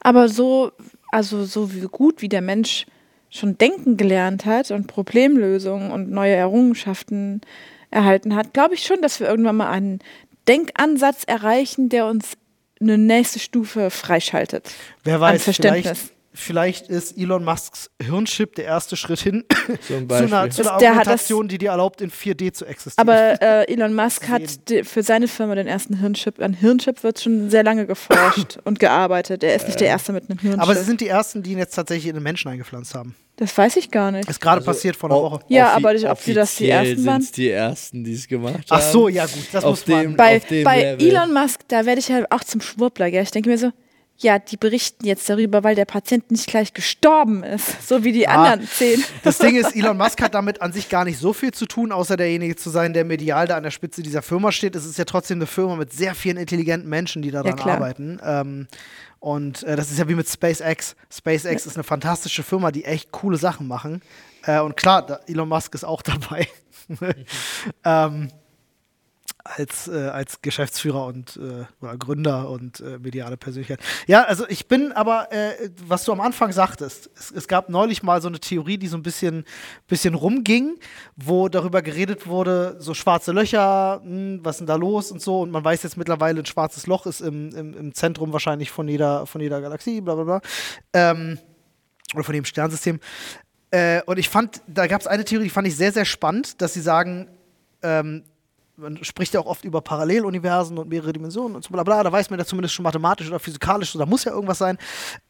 Aber so, also so wie gut wie der Mensch schon denken gelernt hat und Problemlösungen und neue Errungenschaften erhalten hat, glaube ich schon, dass wir irgendwann mal einen Denkansatz erreichen, der uns eine nächste Stufe freischaltet. Wer an weiß, Verständnis. vielleicht, vielleicht ist Elon Musks Hirnchip der erste Schritt hin Zum zu einer, Beispiel. zu einer Augmentation, die dir erlaubt, in 4D zu existieren. Aber äh, Elon Musk Sehen. hat für seine Firma den ersten Hirnchip. An Hirnchip wird schon sehr lange geforscht und gearbeitet. Er ist nicht der Erste mit einem Hirnchip. Aber sie sind die ersten, die ihn jetzt tatsächlich in den Menschen eingepflanzt haben. Das weiß ich gar nicht. Ist gerade passiert vor einer Woche. Ja, aber nicht, ob sie das die Ersten waren. sind's die ersten, die es gemacht Ach haben. so, ja gut, das Auf muss man. dem- bei, auf dem bei. Elon Musk, da werde ich halt auch zum Schwurbler. Gell? Ich denke mir so, ja, die berichten jetzt darüber, weil der Patient nicht gleich gestorben ist, so wie die Ah. anderen zehn. Das Ding ist, Elon Musk hat damit an sich gar nicht so viel zu tun, außer derjenige zu sein, der medial da an der Spitze dieser Firma steht. Es ist ja trotzdem eine Firma mit sehr vielen intelligenten Menschen, die daran klar. arbeiten. Ähm, und äh, das ist ja wie mit SpaceX. SpaceX ist eine fantastische Firma, die echt coole Sachen machen. Äh, und klar, Elon Musk ist auch dabei. ähm, als, äh, als Geschäftsführer und äh, Gründer und äh, mediale Persönlichkeit. Ja, also ich bin aber, äh, was du am Anfang sagtest, es, es, gab neulich mal so eine Theorie, die so ein bisschen, bisschen rumging, wo darüber geredet wurde, so schwarze Löcher, mh, hm, was ist denn da los und so. Und man weiß jetzt mittlerweile, ein schwarzes Loch ist im, im, im Zentrum wahrscheinlich von jeder, von jeder Galaxie, bla bla bla. Ähm, oder von dem Sternsystem. Äh, und ich fand, da gab es eine Theorie, die fand ich sehr, sehr spannend, dass sie sagen, ähm, man spricht ja auch oft über Paralleluniversen und mehrere Dimensionen und so bla bla, da weiß man ja zumindest schon mathematisch oder physikalisch, da muss ja irgendwas sein,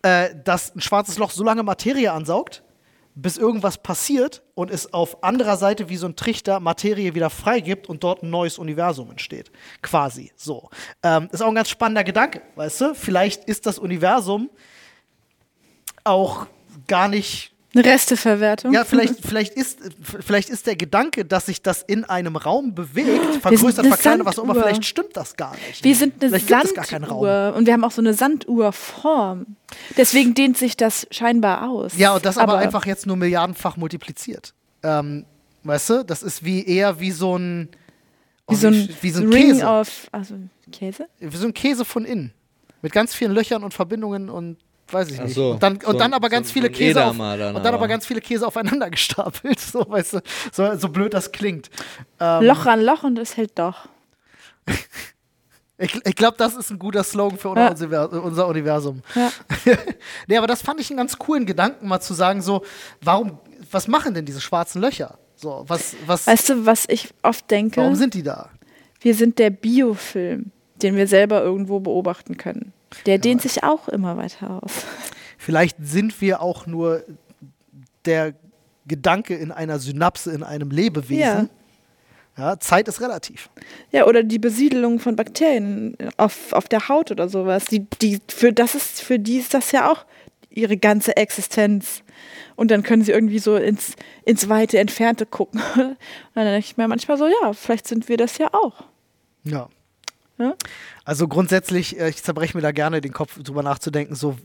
äh, dass ein schwarzes Loch so lange Materie ansaugt, bis irgendwas passiert und es auf anderer Seite wie so ein Trichter Materie wieder freigibt und dort ein neues Universum entsteht. Quasi so. Ähm, ist auch ein ganz spannender Gedanke, weißt du? Vielleicht ist das Universum auch gar nicht eine Resteverwertung. Ja, vielleicht, vielleicht, ist, vielleicht ist der Gedanke, dass sich das in einem Raum bewegt, vergrößert, verkleinert, was auch immer, vielleicht stimmt das gar nicht. Wir sind eine Sanduhr und wir haben auch so eine Sanduhrform. Deswegen dehnt sich das scheinbar aus. Ja, und das aber, aber einfach jetzt nur milliardenfach multipliziert. Ähm, weißt du, das ist wie eher wie so ein wie so ein, wie so ein Ring Käse. Auf, also Käse? Wie so ein Käse von innen. Mit ganz vielen Löchern und Verbindungen und weiß ich nicht. So, und dann, so, und dann aber ganz so viele Käse auf, dann und dann aber. ganz viele Käse aufeinander gestapelt, so weißt du, so, so blöd das klingt. Ähm, Loch an Loch und es hält doch. ich, ich glaube, das ist ein guter Slogan für ja. unser Universum. Ja. nee, aber das fand ich einen ganz coolen Gedanken, mal zu sagen, so, warum, was machen denn diese schwarzen Löcher? So, was, was, weißt du, was ich oft denke? Warum sind die da? Wir sind der Biofilm, den wir selber irgendwo beobachten können. Der dehnt sich auch immer weiter aus. Vielleicht sind wir auch nur der Gedanke in einer Synapse, in einem Lebewesen. Ja. Ja, Zeit ist relativ. Ja, oder die Besiedelung von Bakterien auf, auf der Haut oder sowas. Die, die, für, das ist, für die ist das ja auch ihre ganze Existenz. Und dann können sie irgendwie so ins, ins weite Entfernte gucken. Und dann denke ich mir manchmal so, ja, vielleicht sind wir das ja auch. Ja. Also grundsätzlich, äh, ich zerbreche mir da gerne den Kopf drüber nachzudenken, so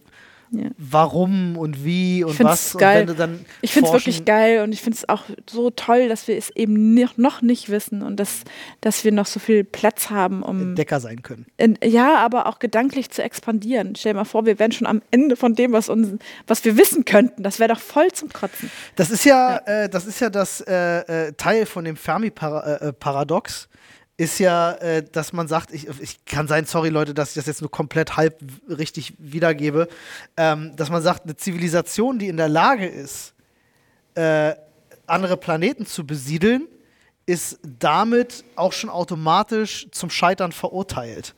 ja. warum und wie und was. Geil. Und dann ich finde es wirklich geil und ich finde es auch so toll, dass wir es eben noch nicht wissen und dass, dass wir noch so viel Platz haben, um Entdecker sein können. In, ja, aber auch gedanklich zu expandieren. Stell dir mal vor, wir wären schon am Ende von dem, was, uns, was wir wissen könnten. Das wäre doch voll zum Kotzen. Das ist ja, ja. Äh, das, ist ja das äh, äh Teil von dem Fermi-Paradox. Äh, ist ja, äh, dass man sagt, ich, ich kann sein, sorry Leute, dass ich das jetzt nur komplett halb richtig wiedergebe, ähm, dass man sagt, eine Zivilisation, die in der Lage ist, äh, andere Planeten zu besiedeln, ist damit auch schon automatisch zum Scheitern verurteilt.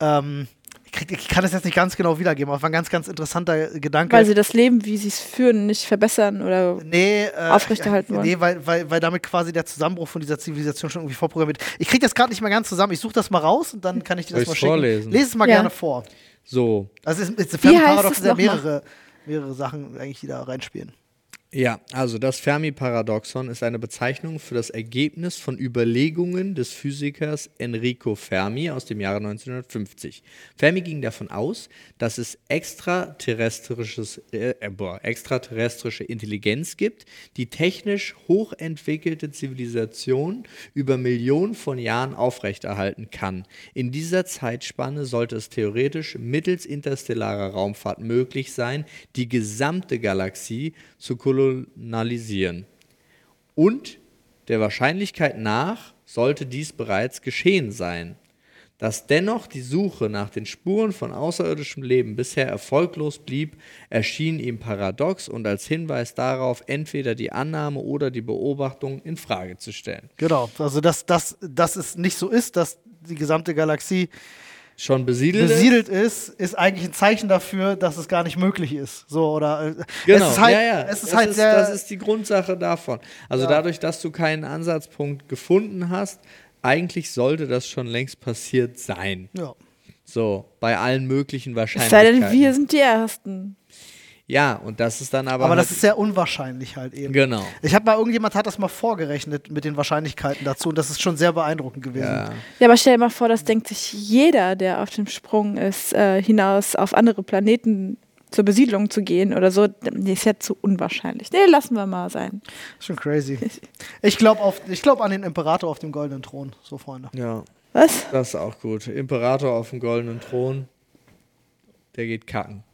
Ähm, krieg, ich kann das jetzt nicht ganz genau wiedergeben, aber war ein ganz, ganz interessanter Gedanke. Weil sie das Leben, wie sie es führen, nicht verbessern oder nee, äh, aufrechterhalten wollen. Nee, weil, weil, weil damit quasi der Zusammenbruch von dieser Zivilisation schon irgendwie vorprogrammiert Ich kriege das gerade nicht mehr ganz zusammen. Ich suche das mal raus und dann kann ich dir das mal schicken. Vorlesen? Lese es mal ja. gerne vor. So. Also es ist, es ist Paradox ja mehrere, mehrere Sachen eigentlich, die da reinspielen. Ja, also das Fermi-Paradoxon ist eine Bezeichnung für das Ergebnis von Überlegungen des Physikers Enrico Fermi aus dem Jahre 1950. Fermi ging davon aus, dass es extraterrestrisches, äh, äh, boah, extraterrestrische Intelligenz gibt, die technisch hochentwickelte Zivilisationen über Millionen von Jahren aufrechterhalten kann. In dieser Zeitspanne sollte es theoretisch mittels interstellarer Raumfahrt möglich sein, die gesamte Galaxie zu kolonisieren kolonialisieren. Und der Wahrscheinlichkeit nach sollte dies bereits geschehen sein. Dass dennoch die Suche nach den Spuren von außerirdischem Leben bisher erfolglos blieb, erschien ihm paradox und als Hinweis darauf, entweder die Annahme oder die Beobachtung in Frage zu stellen. Genau, also dass, dass, dass es nicht so ist, dass die gesamte Galaxie schon besiedelt, besiedelt ist, ist eigentlich ein Zeichen dafür, dass es gar nicht möglich ist. So oder äh, genau, es ist halt, ja, ja. Es ist das halt ist, das ist die Grundsache davon. Also ja. dadurch, dass du keinen Ansatzpunkt gefunden hast, eigentlich sollte das schon längst passiert sein. Ja. So, bei allen möglichen Wahrscheinlichkeiten. Es sei denn, wir sind die Ersten. Ja, und das ist dann aber. Aber halt das ist sehr unwahrscheinlich halt eben. Genau. Ich habe mal, irgendjemand hat das mal vorgerechnet mit den Wahrscheinlichkeiten dazu und das ist schon sehr beeindruckend gewesen. Ja, ja aber stell dir mal vor, das denkt sich jeder, der auf dem Sprung ist, äh, hinaus auf andere Planeten zur Besiedlung zu gehen oder so, nee, ist ja zu unwahrscheinlich. Nee, lassen wir mal sein. Schon crazy. Ich glaube glaub an den Imperator auf dem goldenen Thron, so Freunde. Ja. Was? Das ist auch gut. Imperator auf dem goldenen Thron. Der geht kacken.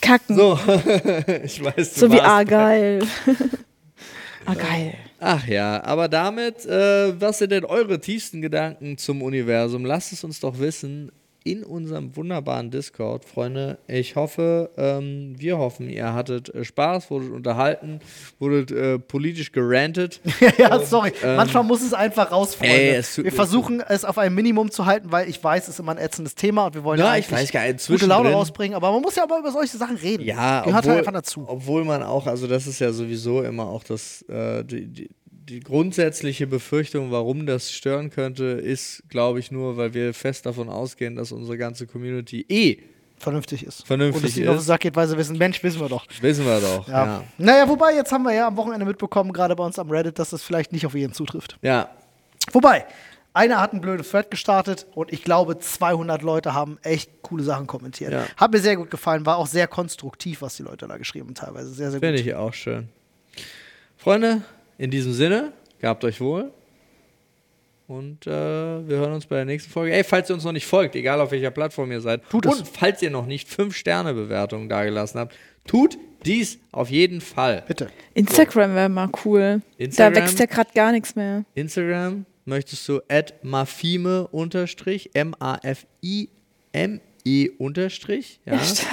Kacken. So, ich weiß, so wie warst- Argyle. Argyle. Ach ja, aber damit, äh, was sind denn eure tiefsten Gedanken zum Universum? Lasst es uns doch wissen in unserem wunderbaren Discord, Freunde. Ich hoffe, ähm, wir hoffen, ihr hattet äh, Spaß, wurdet unterhalten, wurdet äh, politisch gerantet. ja, sorry. Manchmal muss es einfach raus, Freunde. ähm, Ey, es wir versuchen es auf ein Minimum zu halten, weil ich weiß, es ist immer ein ätzendes Thema und wir wollen Ja, ich weiß gar nicht, gute Laune rausbringen. Aber man muss ja aber über solche Sachen reden. Ja, Gehört obwohl, halt einfach dazu. obwohl man auch, also das ist ja sowieso immer auch das, äh, die, die, die grundsätzliche Befürchtung, warum das stören könnte, ist, glaube ich, nur, weil wir fest davon ausgehen, dass unsere ganze Community eh, Vernünftig ist. Vernünftig Und es ihnen auf den ist. Sack geht, weil sie wissen, Mensch, wissen wir doch. wissen wir doch. Ja. Ja. Naja, wobei, jetzt haben wir ja am Wochenende mitbekommen, gerade bei uns am Reddit, dass das vielleicht nicht auf jeden zutrifft. Ja, Wobei, einer hat ein blödes Thread gestartet und ich glaube, 200 Leute haben echt coole Sachen kommentiert. Ja. Hat mir sehr gut gefallen, war auch sehr konstruktiv, was die Leute da geschrieben haben, teilweise. Sehr, sehr finde gut. ich auch schön. Freunde, in diesem Sinne, gehabt euch wohl. Und äh, wir hören uns bei der nächsten Folge. Ey, falls ihr uns noch nicht folgt, egal auf welcher Plattform ihr seid, Tut es. und falls ihr noch nicht 5-Sterne-Bewertungen dagelassen habt, tut dies auf jeden Fall. Bitte. Instagram wäre mal cool. Instagram? Da wächst ja gerade gar nichts mehr. Instagram möchtest du at mafime unterstrich M-A-F-I-M-E unterstrich, ja, ist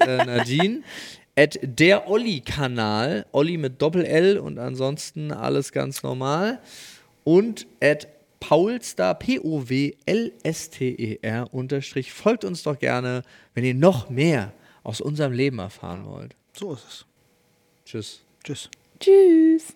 äh, Nadine. At der Olli-Kanal, Olli mit Doppel-L und ansonsten alles ganz normal. Und at Paulstar, P-O-W-L-S-T-E-R unterstrich. Folgt uns doch gerne, wenn ihr noch mehr aus unserem Leben erfahren wollt. So ist es. Tschüss. Tschüss. Tschüss.